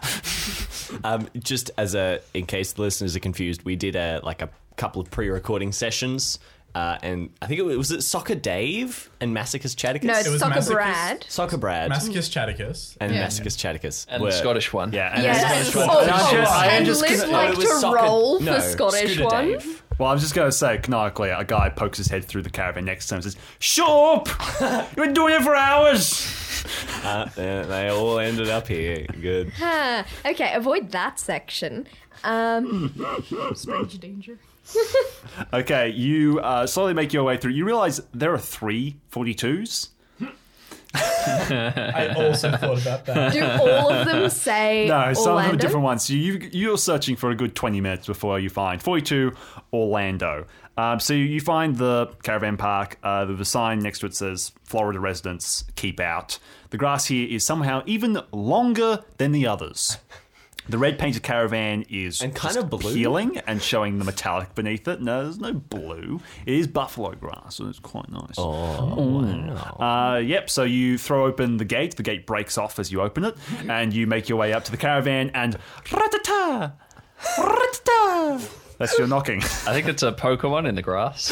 um, just as a, in case the listeners are confused, we did a like a couple of pre-recording sessions, uh, and I think it was, was it Soccer Dave and Massacus Chaticus. No, it's was Sucker Massacus. Brad. Soccer Brad Massacus Chaticus. and Yeah. Massacus Chaticus And were- the Scottish one. Yeah, and Yes. it's- Oh, and I'm just- I am and just Liv gonna- like it to Soccer- roll no, the Scottish Scooter one. Dave. Well, I was just going to say, canonically, a guy pokes his head through the caravan next to him and says, Shut up! <laughs> You've been doing it for hours! <laughs> Uh, they, they all ended up here. Good. <laughs> Ah, okay, avoid that section. Um, Strange danger. Okay, you uh, slowly make your way through. You realize there are three 42s. I also thought about that. do all of them say No, some of them are different ones. So you, you're searching for a good 20 minutes before you find 42 Orlando. Um, so you find the caravan park. Uh, the sign next to it says Florida residents keep out. The grass here is somehow even longer than the others. The red painted caravan is And kind just of blue? peeling and showing the metallic beneath it. No, there's no blue. It is buffalo grass, and it's quite nice. Oh, Uh, yep. So you throw open the gate. The gate breaks off as you open it, and you make your way up to the caravan. And ratata, ratata. That's your knocking. I think it's a Pokemon in the grass.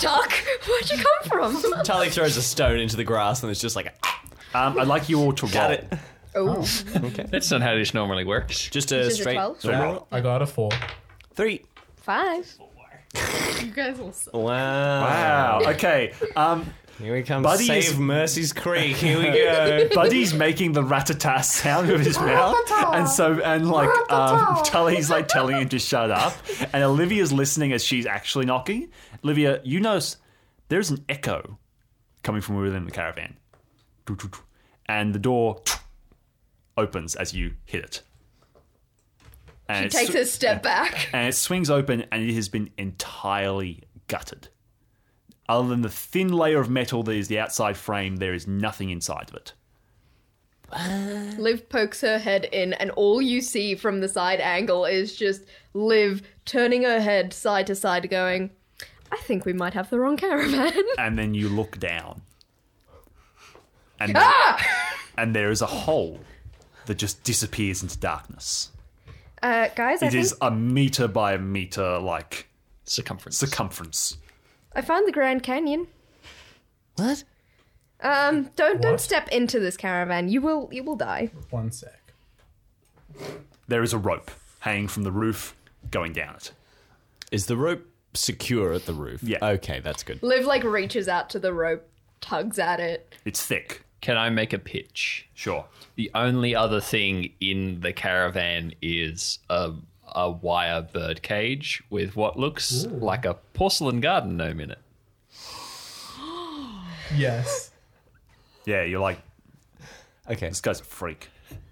Duck, where'd you come from? Tully throws a stone into the grass, and it's just like, a, Um, I'd like you all to roll. got it. Oh, Okay. That's not how this normally works. Just a Is it straight, 12? straight roll. I got a four. Three. five. <laughs> You guys will. s- Wow. Wow. Okay. Um, Here we come. Buddy Save is- Mercy's Creek. Here we go. <laughs> Buddy's making the ratata sound with his <laughs> mouth, and so and like um, Tully's like telling him to shut up, and Olivia's listening as she's actually knocking. Olivia, you notice there's an echo coming from within the caravan, and the door opens as you hit it. And She takes sw- a step back. <laughs> and it swings open, and it has been entirely gutted. Other than the thin layer of metal that is the outside frame, there is nothing inside of it. Liv pokes her head in, and all you see from the side angle is just Liv turning her head side to side, going, I think we might have the wrong caravan. <laughs> and then you look down, and Ah! and there is a hole that just disappears into darkness. Uh, guys, I It think is a meter by a meter like Circumference. circumference. I found the Grand Canyon. What? Um, don't don't What? step into this caravan. You will you will die. One sec. There is a rope hanging from the roof going down it. Is the rope secure at the roof? Yeah. Okay, that's good. Liv like reaches out to the rope, tugs at it. It's thick. Can I make a pitch? Sure. The only other thing in the caravan is a, a wire bird cage with what looks like a porcelain garden gnome in it. <gasps> Yes. Yeah, you're like, Okay. this guy's a freak.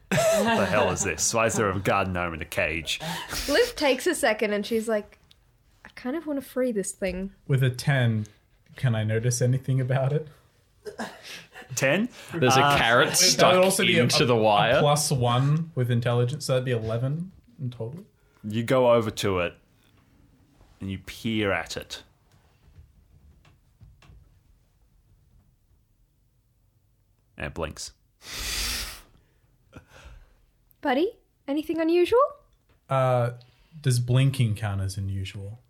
what the hell is this? Why is there a garden gnome in a cage? Liv takes a second and she's like, I kind of want to free this thing. With a 10, can I notice anything about it? Ten? There's a carrot That stuck would also be a- into a- the a wire. plus one with intelligence, so that'd be 11 in total. You go over to it and you peer at it. And it blinks. Buddy, anything unusual? Uh, does blinking count as unusual?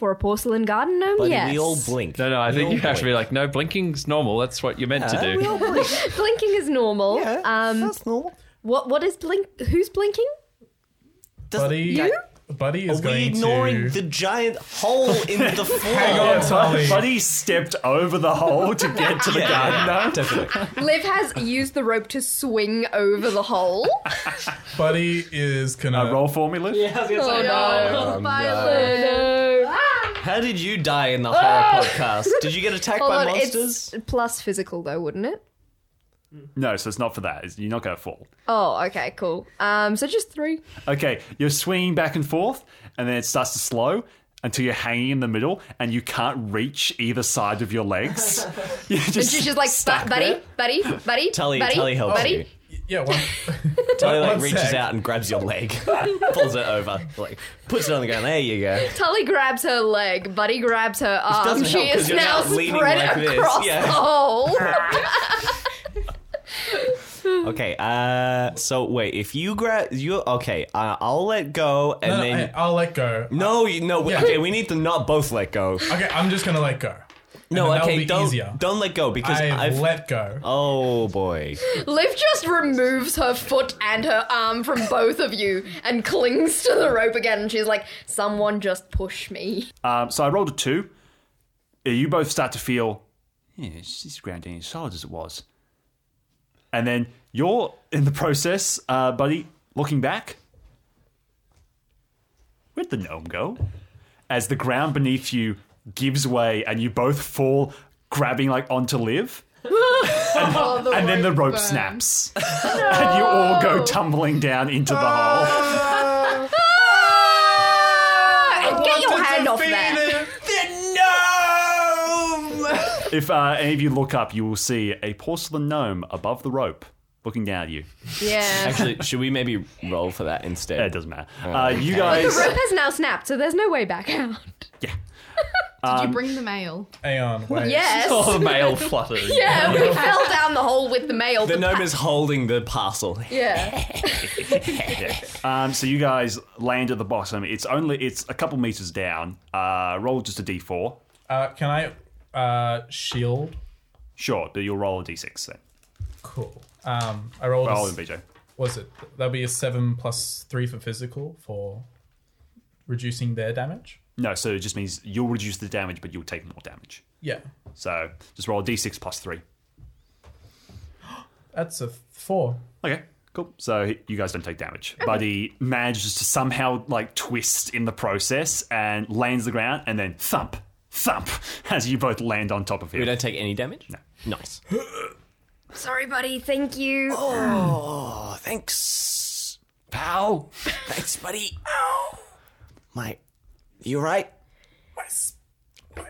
For a porcelain garden gnome, Buddy, yes. we all blink. No, no, I think We you all have to be blink. like, no, blinking's normal. That's what you're meant to do. we all <laughs> blink. <laughs> Blinking is normal. Yeah, um, that's normal. what what is blink? Who's blinking? Buddy, You? Buddy Are is we going ignoring to the giant hole in <laughs> the floor? hang on, Tully. Buddy stepped over the hole to get to the garden gnome. Definitely. Liv has used the rope to swing over the hole. Buddy is gonna Uh, roll for me, Liv. oh no! no. How did you die in the horror podcast? Did you get attacked Hold by on, monsters? it's plus physical though, wouldn't it? No, so it's not for that. It's- You're not going to fall. Oh, okay, cool. Um, so just three. Okay, you're swinging back and forth, and then it starts to slow until you're hanging in the middle, and you can't reach either side of your legs. <laughs> You're And just she's just like, stuck "Bu- buddy, there. buddy, buddy, Tully, buddy, Tully helps buddy. you. Yeah. One, <laughs> Tully like One reaches sec. out and grabs your leg, <laughs> pulls it over, like puts it on the ground. There you go. Tully grabs her leg. Buddy grabs her arm. doesn't She help 'cause is you're now now leaning spread like this, across yeah. the hole. <laughs> Okay. Uh. So wait, if you grab you, okay. Uh, I'll let go, and no, no, then I, I'll let go. no, you, no. Yeah. Okay, we need to not both let go. Okay, I'm just gonna let go. And No, then that'll okay, be don't easier. don't let go because I've, I've. let go. oh boy. Liv just removes her foot and her arm from both of you and clings to the rope again. And she's like, "Someone just push me." Um, so I rolled a two. You both start to feel, yeah, it's this ground ain't as solid as it was. And then you're in the process, uh, buddy, looking back. Where'd the gnome go? As the ground beneath you gives way and you both fall, grabbing like onto live. and, <laughs> and then the rope snaps. <laughs> and you all go tumbling down into the hole. Ah, Get your hand off there. If uh, any of you look up, you will see a porcelain gnome above the rope looking down at you. Yeah. Actually, should we maybe roll for that instead? It doesn't matter. Uh, you The rope has now snapped, so there's no way back out. Yeah. <laughs> Did you bring the mail? Aeon, <laughs> wait. Yes. <laughs> Oh, the mail flutters. Yeah, we fell down the hole with the mail. The The gnome pa- is holding the parcel. Yeah. Um, so you guys land at the bottom. It's only it's a couple meters down. Uh, roll just a d4. Uh, can I uh, shield? Sure, but you'll roll a d6 then. Cool. Um, I rolled. Roll a, in BJ. was it? That'll be a seven plus three for physical for reducing their damage. No, so it just means you'll reduce the damage, but you'll take more damage. Yeah, So just roll a d6 plus three. <gasps> that's a four. Okay, cool. So you guys don't take damage. Buddy manages to somehow like twist in the process and lands the ground, and then thump, thump <laughs> as you both land on top of him. We don't take any damage. No. Nice. <gasps> Sorry, buddy. Thank you. Oh, thanks, pal. <laughs> thanks, buddy. Ow. My, you right? My, s- my,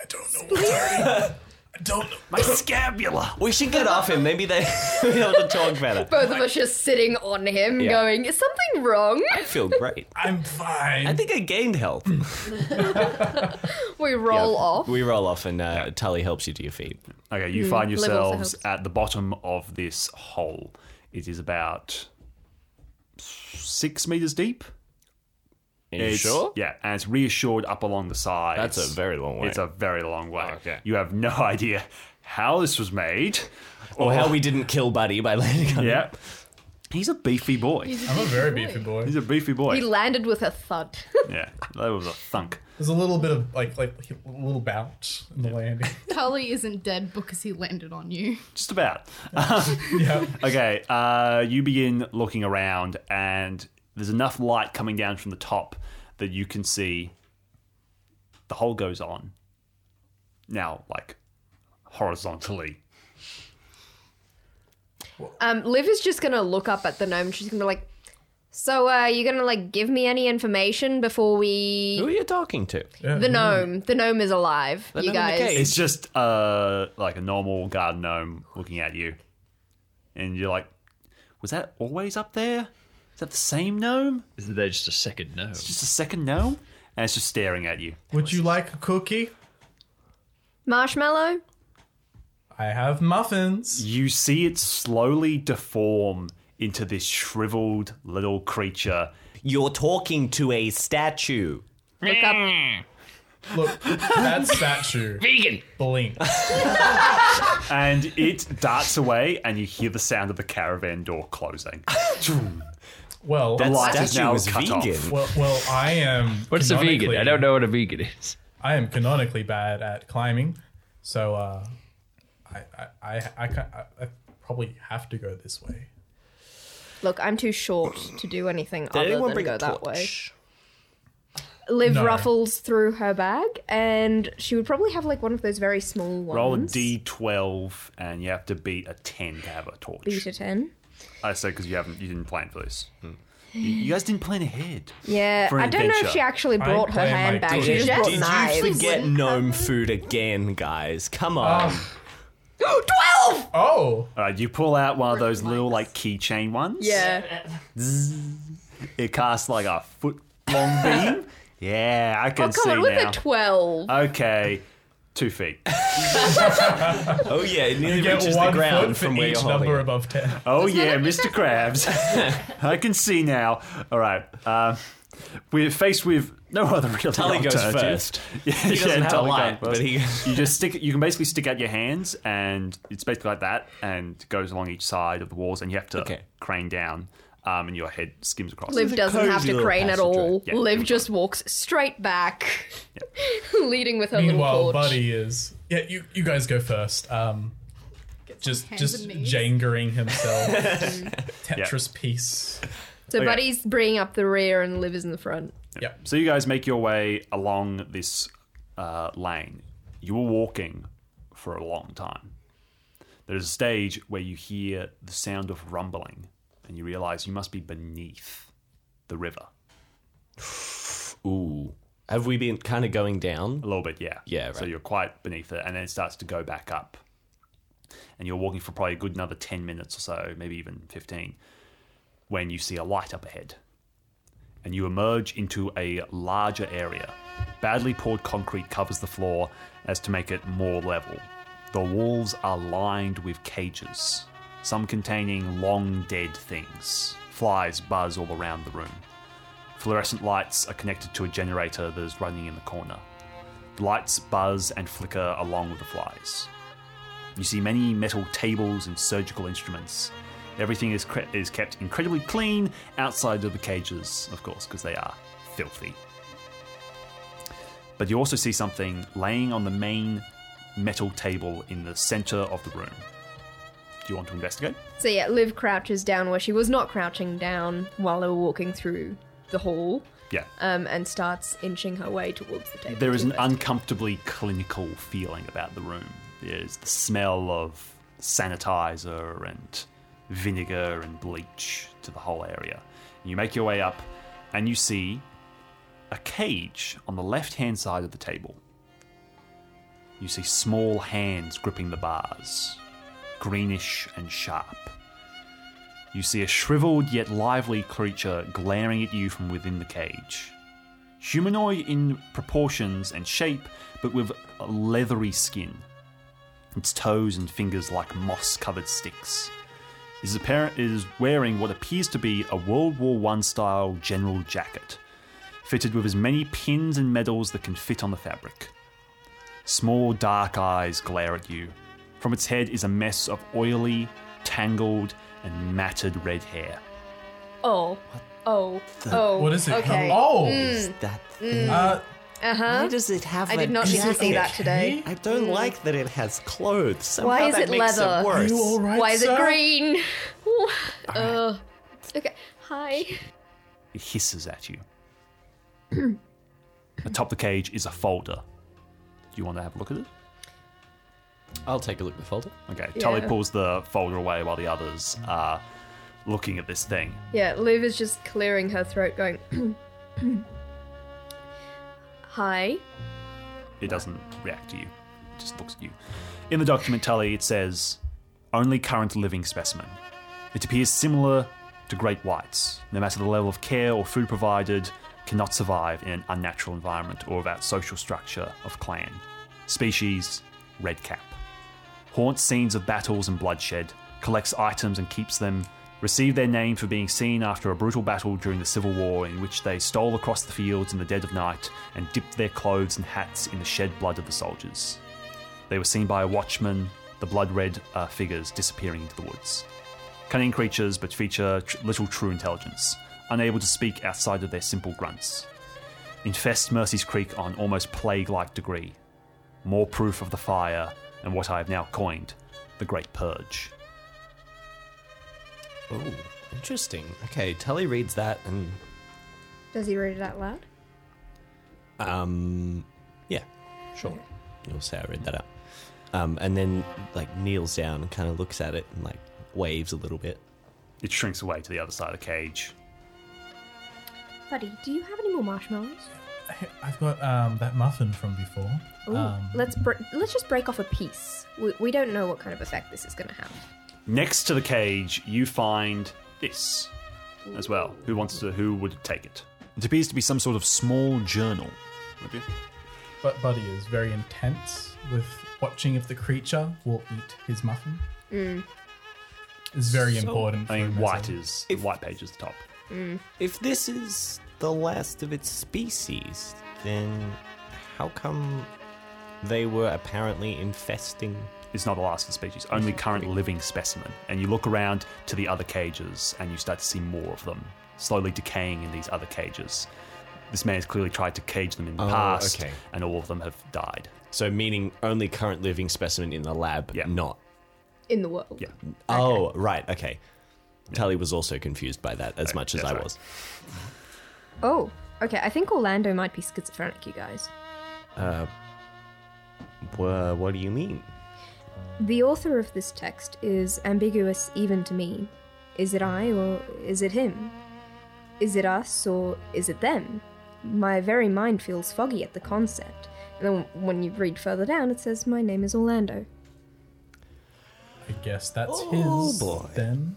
I don't know what's hurting. <laughs> I don't know. My scapula. We should get off him. Maybe they be able to talk better. Both of us just sitting on him, Yeah. going, "Is something wrong?" I feel great. I'm fine. I think I gained health. <laughs> We roll off. We roll off, and uh, Tully helps you to your feet. Okay, you find Liv yourselves helps. at the bottom of this hole. It is about six meters deep. Are you It's- sure? Yeah, and it's reassured up along the side. That's a very long way. It's a very long way. Okay. You have no idea how this was made. Or how we didn't kill Buddy by landing on him. Yeah. He's a beefy boy. I'm a very beefy boy. He's a beefy boy. He landed with a thud. <laughs> yeah, that was a thunk. There's a little bit of like like a little bounce in the landing. <laughs> Tully isn't dead because he landed on you. Just about. <laughs> yeah. Okay, uh, you begin looking around, and there's enough light coming down from the top that you can see the hole goes on. Now, like horizontally. Um, Liv is just gonna look up at the gnome. and She's gonna be like, "So, uh, you gonna like give me any information before we?" Who are you talking to? The gnome. The gnome is alive. The you gnome in the guys. cave. It's just uh, like a normal garden gnome looking at you, and you're like, "Was that always up there? Is that the same gnome? Is there just a second no? Just a second gnome?" And it's just staring at you. Would you like a cookie? Marshmallow. I have muffins. You see it slowly deform into this shriveled little creature. You're talking to a statue. Look up. <laughs> Look, that statue Vegan. blinks. and it darts away, and you hear the sound of the caravan door closing. <laughs> Well, The light is statue now was cut vegan. off. well, well, I am. What's a vegan? I don't know what a vegan is. I am canonically bad at climbing, so uh, I, I, I, I, I, I probably have to go this way. Look, I'm too short to do anything Did other than bring go a that way. torch? Liv No. ruffles through her bag, and she would probably have like one of those very small ones. Roll a d12, and you have to beat a 10 to have a torch. Beat a ten. I say because you haven't, you didn't plan for this. Hmm. You, you guys didn't plan ahead. Yeah, For an I don't know if adventure. she actually brought her play my handbag. She dick. just Did, brought did knives. you forget gnome food again, guys? Come um, on. <gasps> Twelve. Oh, All right, you pull out one of those little like keychain ones. Yeah. It casts like a foot long <laughs> beam. Yeah, I can Oh, come see on, with now. a twelve. okay, two feet. <laughs> oh yeah, it nearly you get reaches one the ground foot for from where each you're holding number it. above ten. Oh yeah, Mr. Krabs. <laughs> I can see now. All right. Um, we're faced with no other real Tully goes alternatives. first. <laughs> Yeah, He doesn't have a Tully light, goes but first. he- you just stick. You can basically stick out your hands, and it's basically like that, and goes along each side of the walls, and you have to Okay. crane down, um, and your head skims across. Liv doesn't have to crane at all. Yeah, Liv you're just walks straight back, <laughs> leading with her Meanwhile, little torch. Buddy is. Yeah, you, you guys go first. Um, just hands just and knees. jangering himself. <laughs> <laughs> Tetris piece. So Okay. Buddy's bringing up the rear, and Liv is in the front. Yeah. So you guys make your way along this uh, lane. You were walking for a long time. There's a stage where you hear the sound of rumbling, and you realize you must be beneath the river. Ooh. Have we been kind of going down? A little bit, yeah. Yeah, So you're quite beneath it, and then it starts to go back up. And you're walking for probably a good another 10 minutes or so, maybe even 15, when you see a light up ahead. And you emerge into a larger area. Badly poured concrete covers the floor as to make it more level. The walls are lined with cages, some containing long dead things. Flies buzz all around the room. Fluorescent lights are connected to a generator that is running in the corner. The lights buzz and flicker along with the flies. You see many metal tables and surgical instruments. Everything is, cre- is kept incredibly clean outside of the cages, of course, because they are filthy. But you also see something laying on the main metal table in the center of the room. You want to investigate? So yeah, Liv crouches down where she was not crouching down while they were walking through the hall, Yeah. um, and starts inching her way towards the table. There is an uncomfortably clinical feeling about the room. There's the smell of sanitizer and vinegar and bleach to the whole area. You make your way up and you see a cage on the left hand side of the table. You see small hands gripping the bars, greenish and sharp. You see a shriveled yet lively creature glaring at you from within the cage humanoid in proportions and shape, but with a leathery skin. Its toes and fingers like moss covered sticks. It is, apparent, it is wearing what appears to be a World War I style general jacket, fitted with as many pins and medals that can fit on the fabric. Small dark eyes glare at you. From its head is a mess of oily, tangled, and matted red hair. Oh, oh, oh. What is it? Okay. Oh, That uh, Uh huh. Why does it have I did not need see jacket? that today. I don't like that it has clothes. Somehow Why is that it makes leather? It are worse. you all right, Why is it sir? green? <laughs> Ugh. Okay. Hi. It hisses at you. <clears throat> Atop the cage is a folder. Do you want to have a look at it? I'll take a look at the folder. Okay. Tully pulls the folder away while the others are looking at this thing. Yeah, Liv is just clearing her throat, going. <coughs> Hi. It doesn't react to you. It just looks at you. In the document, Tully, it says, only current living specimen. It appears similar to great whites. No matter the level of care or food provided, cannot survive in an unnatural environment or without social structure of clan. Species, red cap. Haunts scenes of battles and bloodshed, collects items and keeps them received their name for being seen after a brutal battle during the Civil War in which they stole across the fields in the dead of night and dipped their clothes and hats in the shed blood of the soldiers. They were seen by a watchman, the blood red uh, figures disappearing into the woods. Cunning creatures, but feature tr- little true intelligence, unable to speak outside of their simple grunts. Infest Mercy's Creek on almost plague like degree. More proof of the fire and what I have now coined the Great Purge. Oh, interesting. Okay, Tully reads that and Does he read it out loud? um, yeah, sure. You'll say I read that out. Um, and then like kneels down and kind of looks at it and like waves a little bit. It shrinks away to the other side of the cage. Buddy, do you have any more marshmallows? <laughs> I've got um, that muffin from before. Ooh, Um, let's br- let's just break off a piece. We, we don't know what kind of effect this is going to have. Next to the cage, you find this as well. Who wants to? Who would take it? It appears to be some sort of small journal. Maybe. But Buddy is very intense with watching if the creature will eat his muffin. Mm. It's very So- important. I mean, white message. is the white page is the top. If this is the last of its species, then how come they were apparently infesting? It's not the last of the species, only current living specimen. And you look around to the other cages, and you start to see more of them slowly decaying in these other cages. This man has clearly tried to cage them in the Oh, past, okay. and all of them have died. So, meaning only current living specimen in the lab, Yeah. not. In the world. Yeah. Oh, right, okay. Tully was also confused by that as much as that's I right. was. Oh, okay. I think Orlando might be schizophrenic, you guys. Uh, wha- what do you mean? The author of this text is ambiguous even to me. Is it I or is it him? Is it us or is it them? My very mind feels foggy at the concept. And then when you read further down, it says, My name is Orlando. I guess that's Oh, his. boy. Then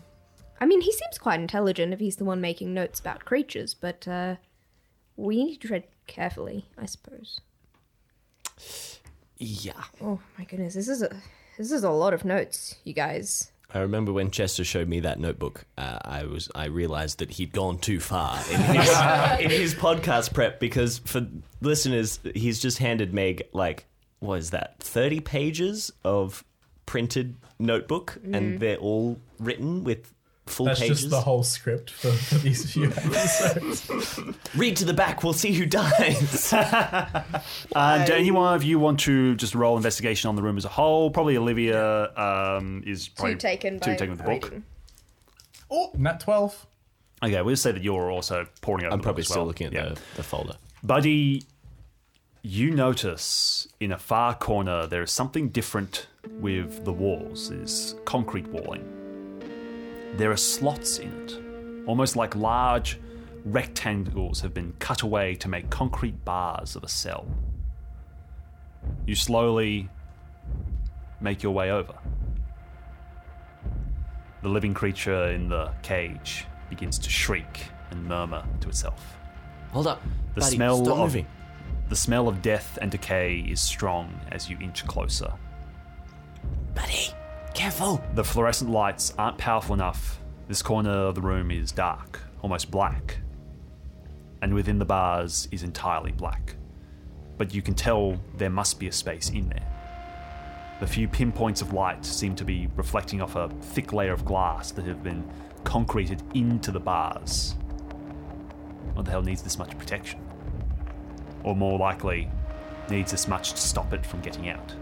I mean, he seems quite intelligent if he's the one making notes about creatures, but uh, we need to tread carefully, I suppose. Yeah. Oh my goodness, this is a this is a lot of notes, you guys. I remember when Chester showed me that notebook. Uh, I was I realized that he'd gone too far in his, <laughs> in his podcast prep because for listeners, he's just handed Meg like what is that thirty pages of printed notebook, and they're all written with full that's pages. just the whole script for, for these few <laughs> episodes. Read to the back. We'll see who dies. <laughs> Uh, do any one of you want to just roll investigation on the room as a whole? Probably Olivia um, is probably Two taken two by taken with the book. reading. oh, nat twelve. Okay, we'll say that you're also pouring over. I'm the book probably as still well. looking at Yeah. the, the folder. Buddy, you notice in a far corner there is something different with the walls. Is concrete walling. There are slots in it, almost like large rectangles have been cut away to make concrete bars of a cell. You slowly make your way over. The living creature in the cage begins to shriek and murmur to itself. Hold up. The Buddy, smell of moving. the smell of death and decay is strong as you inch closer. Buddy, careful. The fluorescent lights aren't powerful enough. This corner of the room is dark, almost black. And within the bars is entirely black. But you can tell there must be a space in there. The few pinpoints of light seem to be reflecting off a thick layer of glass that have been concreted into the bars. What the hell needs this much protection? Or more likely, needs this much to stop it from getting out.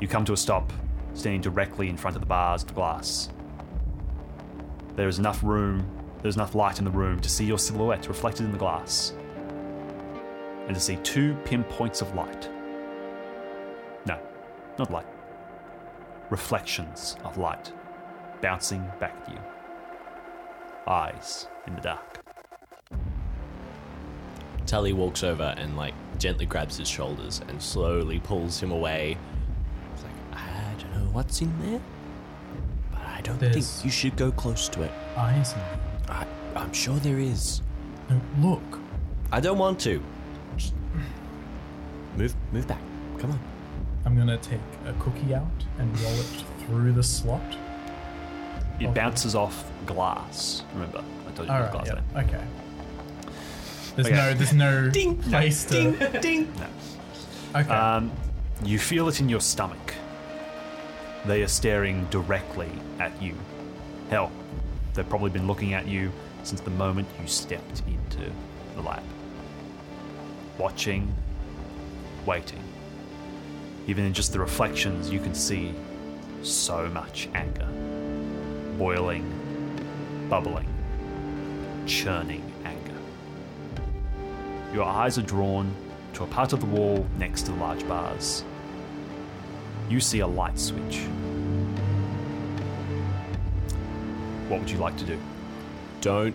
You come to a stop, standing directly in front of the bars glass. There is enough room, there's enough light in the room to see your silhouette reflected in the glass, and to see two pinpoints of light. No, not light. Reflections of light bouncing back at you. Eyes in the dark. Tully walks over and like gently grabs his shoulders and slowly pulls him away. What's in there, but I don't There's- think you should go close to it. Eyes. in I, I'm sure there is. No, look. I don't want to. Just move, move back. Come on. I'm gonna take a cookie out and roll it through the slot. it bounces off glass. Remember, I told you All about right. glass. Yeah. there. Okay. There's Okay. no. There's no Ding, place to. ding, ding. Okay. Um, you feel it in your stomach. They are staring directly at you. Hell, they've probably been looking at you since the moment you stepped into the lab. Watching, waiting. Even in just the reflections, you can see so much anger. Boiling, bubbling, churning anger. Your eyes are drawn to a part of the wall next to the large bars. You see a light switch. What would you like to do? Don't.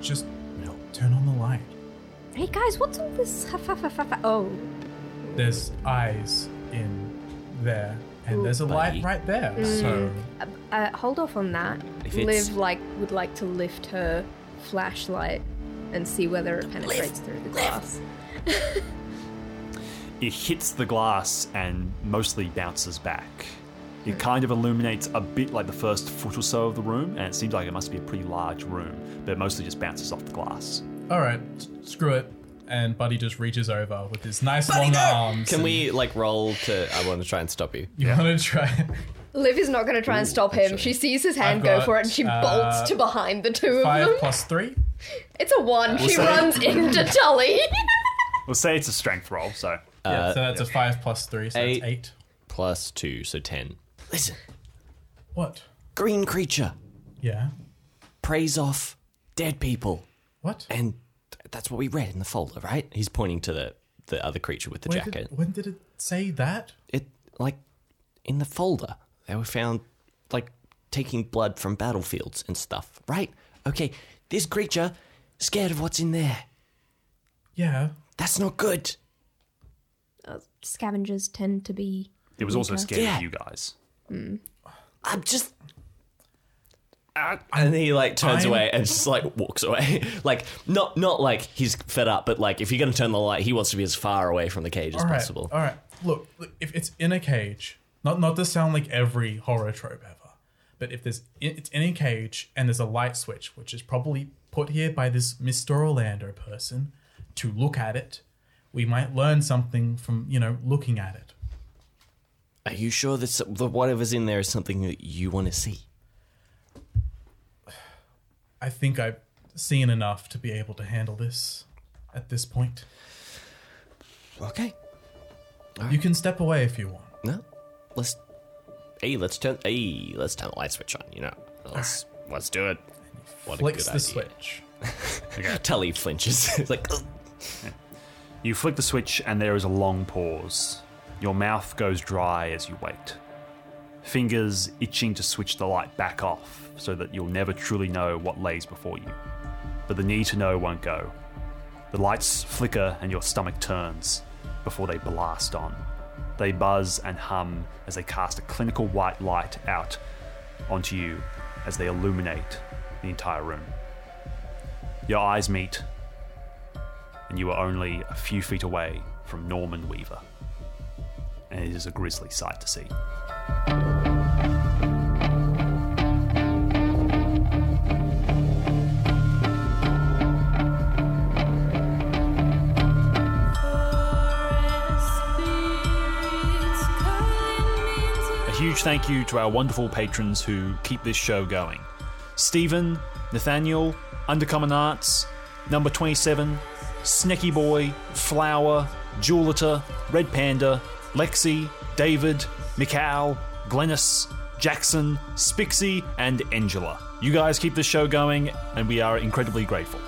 Just turn on the light. Hey guys, what's all this? ha- fa- fa- fa- fa- Oh, There's eyes in there, and there's a light buddy. right there. So uh, uh, hold off on that. If it's- Liv like would like to lift her flashlight and see whether it penetrates through the glass. <laughs> It hits the glass and mostly bounces back. It kind of illuminates a bit like the first foot or so of the room, and it seems like it must be a pretty large room, but it mostly just bounces off the glass. all right, s- screw it. And Buddy just reaches over with his nice long arms. Can and- we like roll to? I want to try and stop you. You want to try? Liv is not going to try and stop him. She sees his hand I've go got, for it and she uh, bolts to behind the two of Five them. plus three. It's a one. she say- runs into Tully. <laughs> We'll say it's a strength roll, so yeah, uh, so that's a five plus three, so eight. it's eight. Plus two, so ten. Listen, What? green creature Yeah. preys off dead people, What? and th- that's what we read in the folder, right? He's pointing to the the other creature with the When jacket. did, when did it say that? It like in the folder they were found like taking blood from battlefields and stuff, right? Okay, this creature scared of what's in there. Yeah. That's not good. Uh, scavengers tend to be. it was also weaker. scared Yeah. of you guys. I'm just. Ah, and he like turns I'm- away and just like walks away. <laughs> like not not like he's fed up, but like if you're gonna turn the light, he wants to be as far away from the cage as All right. possible. All right. Look, look, if it's in a cage, not not to sound like every horror trope ever, but if there's it's in a cage and there's a light switch, which is probably put here by this Mr. Orlando person to look at it, we might learn something from you know looking at it. Are you sure that whatever's in there is something that you want to see? I think I've seen enough to be able to handle this at this point. Okay. You can step away if you want. No. Let's. Hey, let's turn. Hey, let's turn the light switch on. You know. Let's let's do it. What Flicks a the good idea. switch. <laughs> Tully flinches. <laughs> It's like. "Ugh." <laughs> You flick the switch, and there is a long pause. Your mouth goes dry as you wait. Fingers itching to switch the light back off so that you'll never truly know what lays before you. But the need to know won't go. The lights flicker and your stomach turns before they blast on. They buzz and hum as they cast a clinical white light out onto you as they illuminate the entire room. Your eyes meet, and you are only a few feet away from Norman Weaver. And it is a grisly sight to see. A huge thank you to our wonderful patrons who keep this show going Stephen, Nathaniel, Undercommon Arts, Number 27, Snecky Boy, Flower, Jeweliter, Red Panda, Lexi, David, Mikal, Glennis, Jackson, Spixie, and Angela. You guys keep the show going, and we are incredibly grateful.